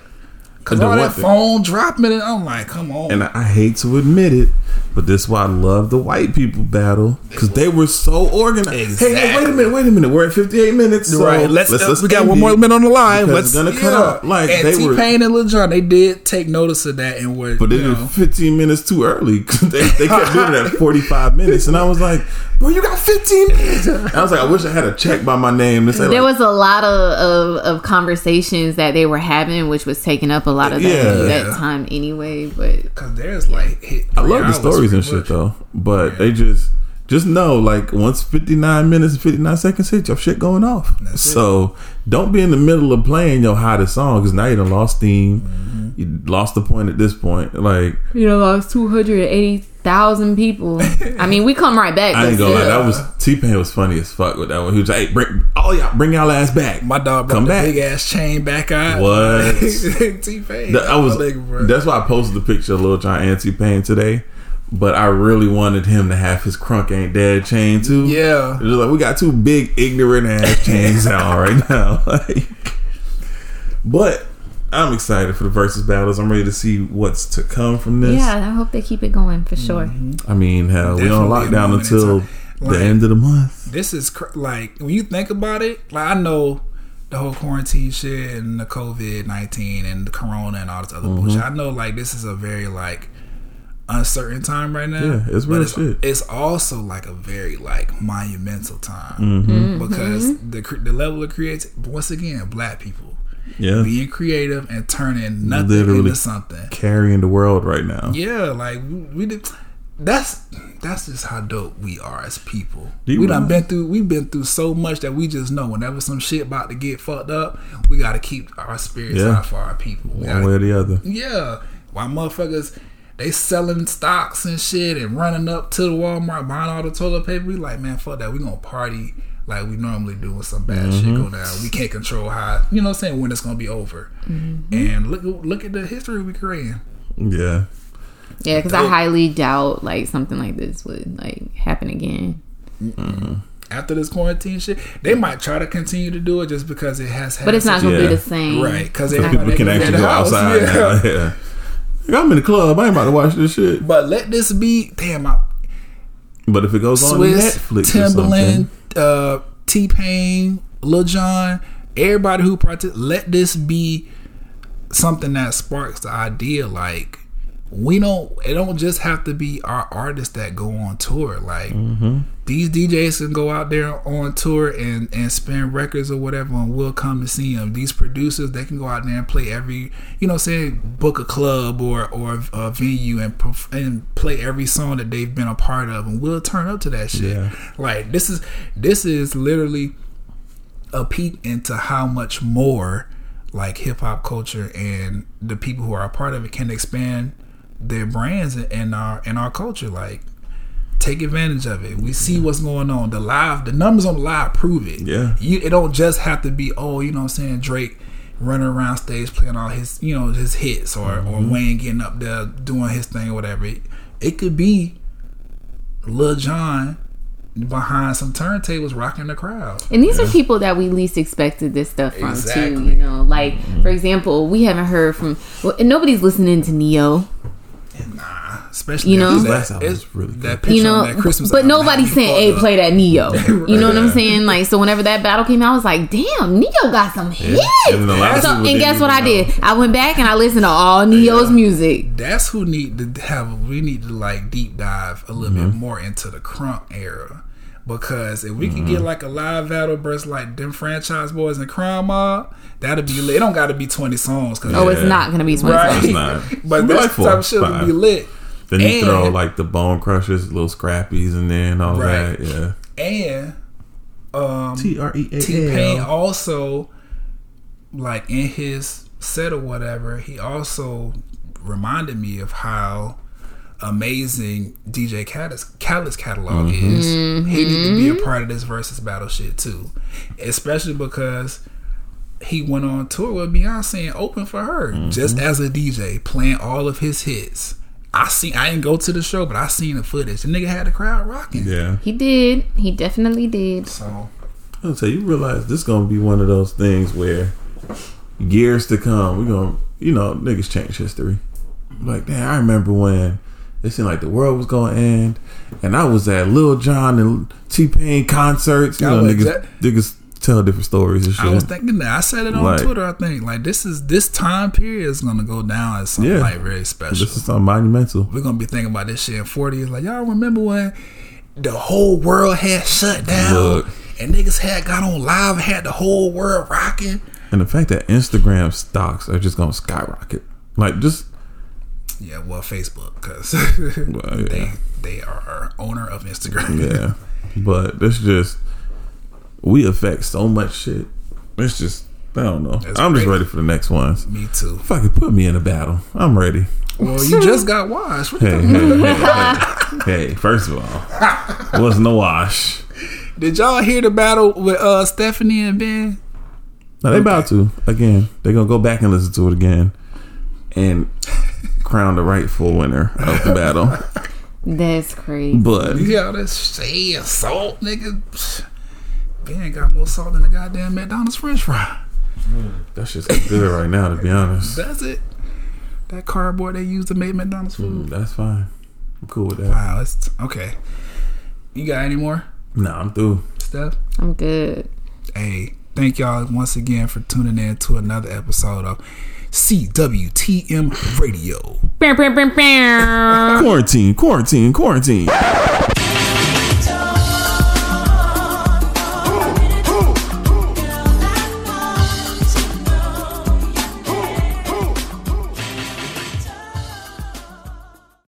Cause And all that phone dropping, it, I'm like, come on. And I hate to admit it, but this is why I love the white people battle because they were so organized. Hey, hey, wait a minute, wait a minute. We're at 58 minutes. So right, let's, uh, we got one more minute on the line. Let's it's gonna cut up. Like and they T were, Pain and Lil Jon, they did take notice of that and were, but they did 15 minutes too early. they, they kept doing that 45 minutes, and I was like, "Bro, you got 15 minutes." I was like, "I wish I had a check by my name say There like, was a lot of, of, of conversations that they were having, which was taking up a lot of that, Yeah. that Yeah. time anyway. But Cause there's like, hit I love the stories and shit though, but they just just know like once 59 minutes and 59 seconds hit, your shit going off. That's it. so don't be in the middle of playing your hottest song because now you done lost steam. Mm-hmm. You lost the point at this point. Like you know, lost two hundred eighty thousand people. I mean, we come right back. I but ain't gonna lie, that was T Pain was funny as fuck with that one. He was like, "Hey, bring all y'all, bring y'all ass back." My dog brought Come the back. big ass chain back out. What? T Pain. That- I was. That's why I posted the picture of Lil Jon and T Pain today. But I really wanted him to have his crunk ain't dead chain too. Yeah. It was like we got two big ignorant ass chains out right now. Like, but I'm excited for the versus battles. I'm ready to see what's to come from this. Yeah, I hope they keep it going for sure. I mean, hell, we on lockdown until time. the end of the month. this is cr- like when you think about it. Like I know the whole quarantine shit and the COVID nineteen and the corona and all this other Mm-hmm. bullshit. I know like this is a very like uncertain time right now. Yeah, it's but real it's, shit. It's also like a very like monumental time Mm-hmm. because the cre- the level of creativity. Once again, black people Yeah, being creative and turning nothing Literally. into something. carrying the world right now. Yeah, like we, we did. That's that's just how dope we are as people. Do you we done realize- been through. We've been through so much that we just know whenever some shit about to get fucked up, we got to keep our spirits Yeah. high for our people. We One gotta- way or the other. yeah, why motherfuckers they selling stocks and shit and running up to the Walmart buying all the toilet paper? We like man, fuck that. We gonna party like we normally do when some bad shit Mm-hmm. go down. We can't control how you know what I'm saying when it's gonna be over. And look look at the history we creating. Yeah, Yeah, because I highly doubt like something like this would like happen again. after this quarantine shit, they might try to continue to do it just because it has. Happened. But it's not gonna Yeah. be the same, right because so people can actually go outside now. Yeah. I'm in the club. I ain't about to watch this shit. But let this be damn I, But if it goes on Swizz, Netflix or Timbaland, uh, T Pain, Lil Jon, everybody who partic- let this be something that sparks the idea. Like we don't it don't just have to be our artists that go on tour. Like these djs can go out there on tour and and spin records or whatever and we'll come to see them these producers they can go out there and play every you know say book a club or or a venue and and play every song that they've been a part of and we'll turn up to that shit. Yeah. like this is this is literally a peek into how much more like hip hop culture and the people who are a part of it can expand their brands in- in our in our culture. Like, take advantage of it. We see what's going on. The live, the numbers on the live prove it. Yeah. you it don't just have to be oh you know what I'm saying Drake running around stage playing all his you know his hits or or mm-hmm. Wayne getting up there doing his thing or whatever. It, it could be Lil Jon behind some turntables rocking the crowd. And these are people that we least expected this stuff from too. You know, like mm-hmm. for example, we haven't heard from well, and nobody's listening to Ne-Yo. Nah, especially You know? after that, album was it's- really good. that picture You know, on that Christmas but album nobody's had me saying, "Hey, fucked play that Ne-Yo." You know what I'm saying? Like, so whenever that battle came out, I was like, "Damn, Ne-Yo got some hits." And a lot of So, and guess what I even know. did? I went back and I listened to all Ne-Yo's music. That's who need to have. We need to like deep dive a little Mm-hmm. bit more into the crunk era. Because if we can Mm-hmm. get like a live battle burst like them Franchise Boyz and crime mob, that'll be lit. It don't got to be twenty songs. Cause Oh, it's not gonna be twenty right, songs. It's not. but It'll like four, type of shit will five. be lit. Then you throw like the bone crushers, little scrappies, and then all Right. that. Yeah. And um, T R E A T Pain also, like in his set or whatever, he also reminded me of how amazing DJ Khaled's, Khaled's catalog mm-hmm. is. He need to be a mm-hmm. part of this versus battle shit too, especially because he went on tour with Beyonce and opened for her mm-hmm. just as a DJ, playing all of his hits. I seen. I didn't go to the show, but I seen the footage. The nigga had the crowd rocking. Yeah. He did. He definitely did. So I'll tell you, you realize this gonna be one of those things where years to come, we're gonna, you know, niggas change history. Like, damn, I remember when it seemed like the world was gonna end, and I was at Lil Jon and T Pain concerts. You I know, niggas, niggas tell different stories and shit. I was thinking that. I said it on Like- Twitter. I think like this is this time period is gonna go down as something Yeah. like very special. this is something monumental. We're gonna be thinking about this shit in forty years. Like y'all remember when the whole world had shut down Look. and niggas had got on live, and had the whole world rocking. And the fact that Instagram stocks are just gonna skyrocket, like just Yeah, well, Facebook because Well, yeah. they they are owner of Instagram. yeah. But it's just we affect so much shit. It's just I don't know. That's I'm just ready for the next ones. Me too. Fucking put me in a battle. I'm ready. Well, you just got washed. What Hey, hey, hey, hey, first of all, wasn't a wash. Did y'all hear the battle with uh Stephanie and Ben? Now they about to again. They're gonna go back and listen to it again and crown the rightful winner of the battle. That's crazy. But You hear all this shade and salt, nigga? Psh, Ben got more salt than the goddamn McDonald's French fry. that's just good right now, to be honest. That's it. That cardboard they used to make McDonald's food. Mm, That's fine. I'm cool with that. Wow, it's okay. You got any more Nah, I'm through. stuff? I'm good. Hey, thank y'all once again for tuning in to another episode of CWTM Radio. Quarantine, quarantine, quarantine.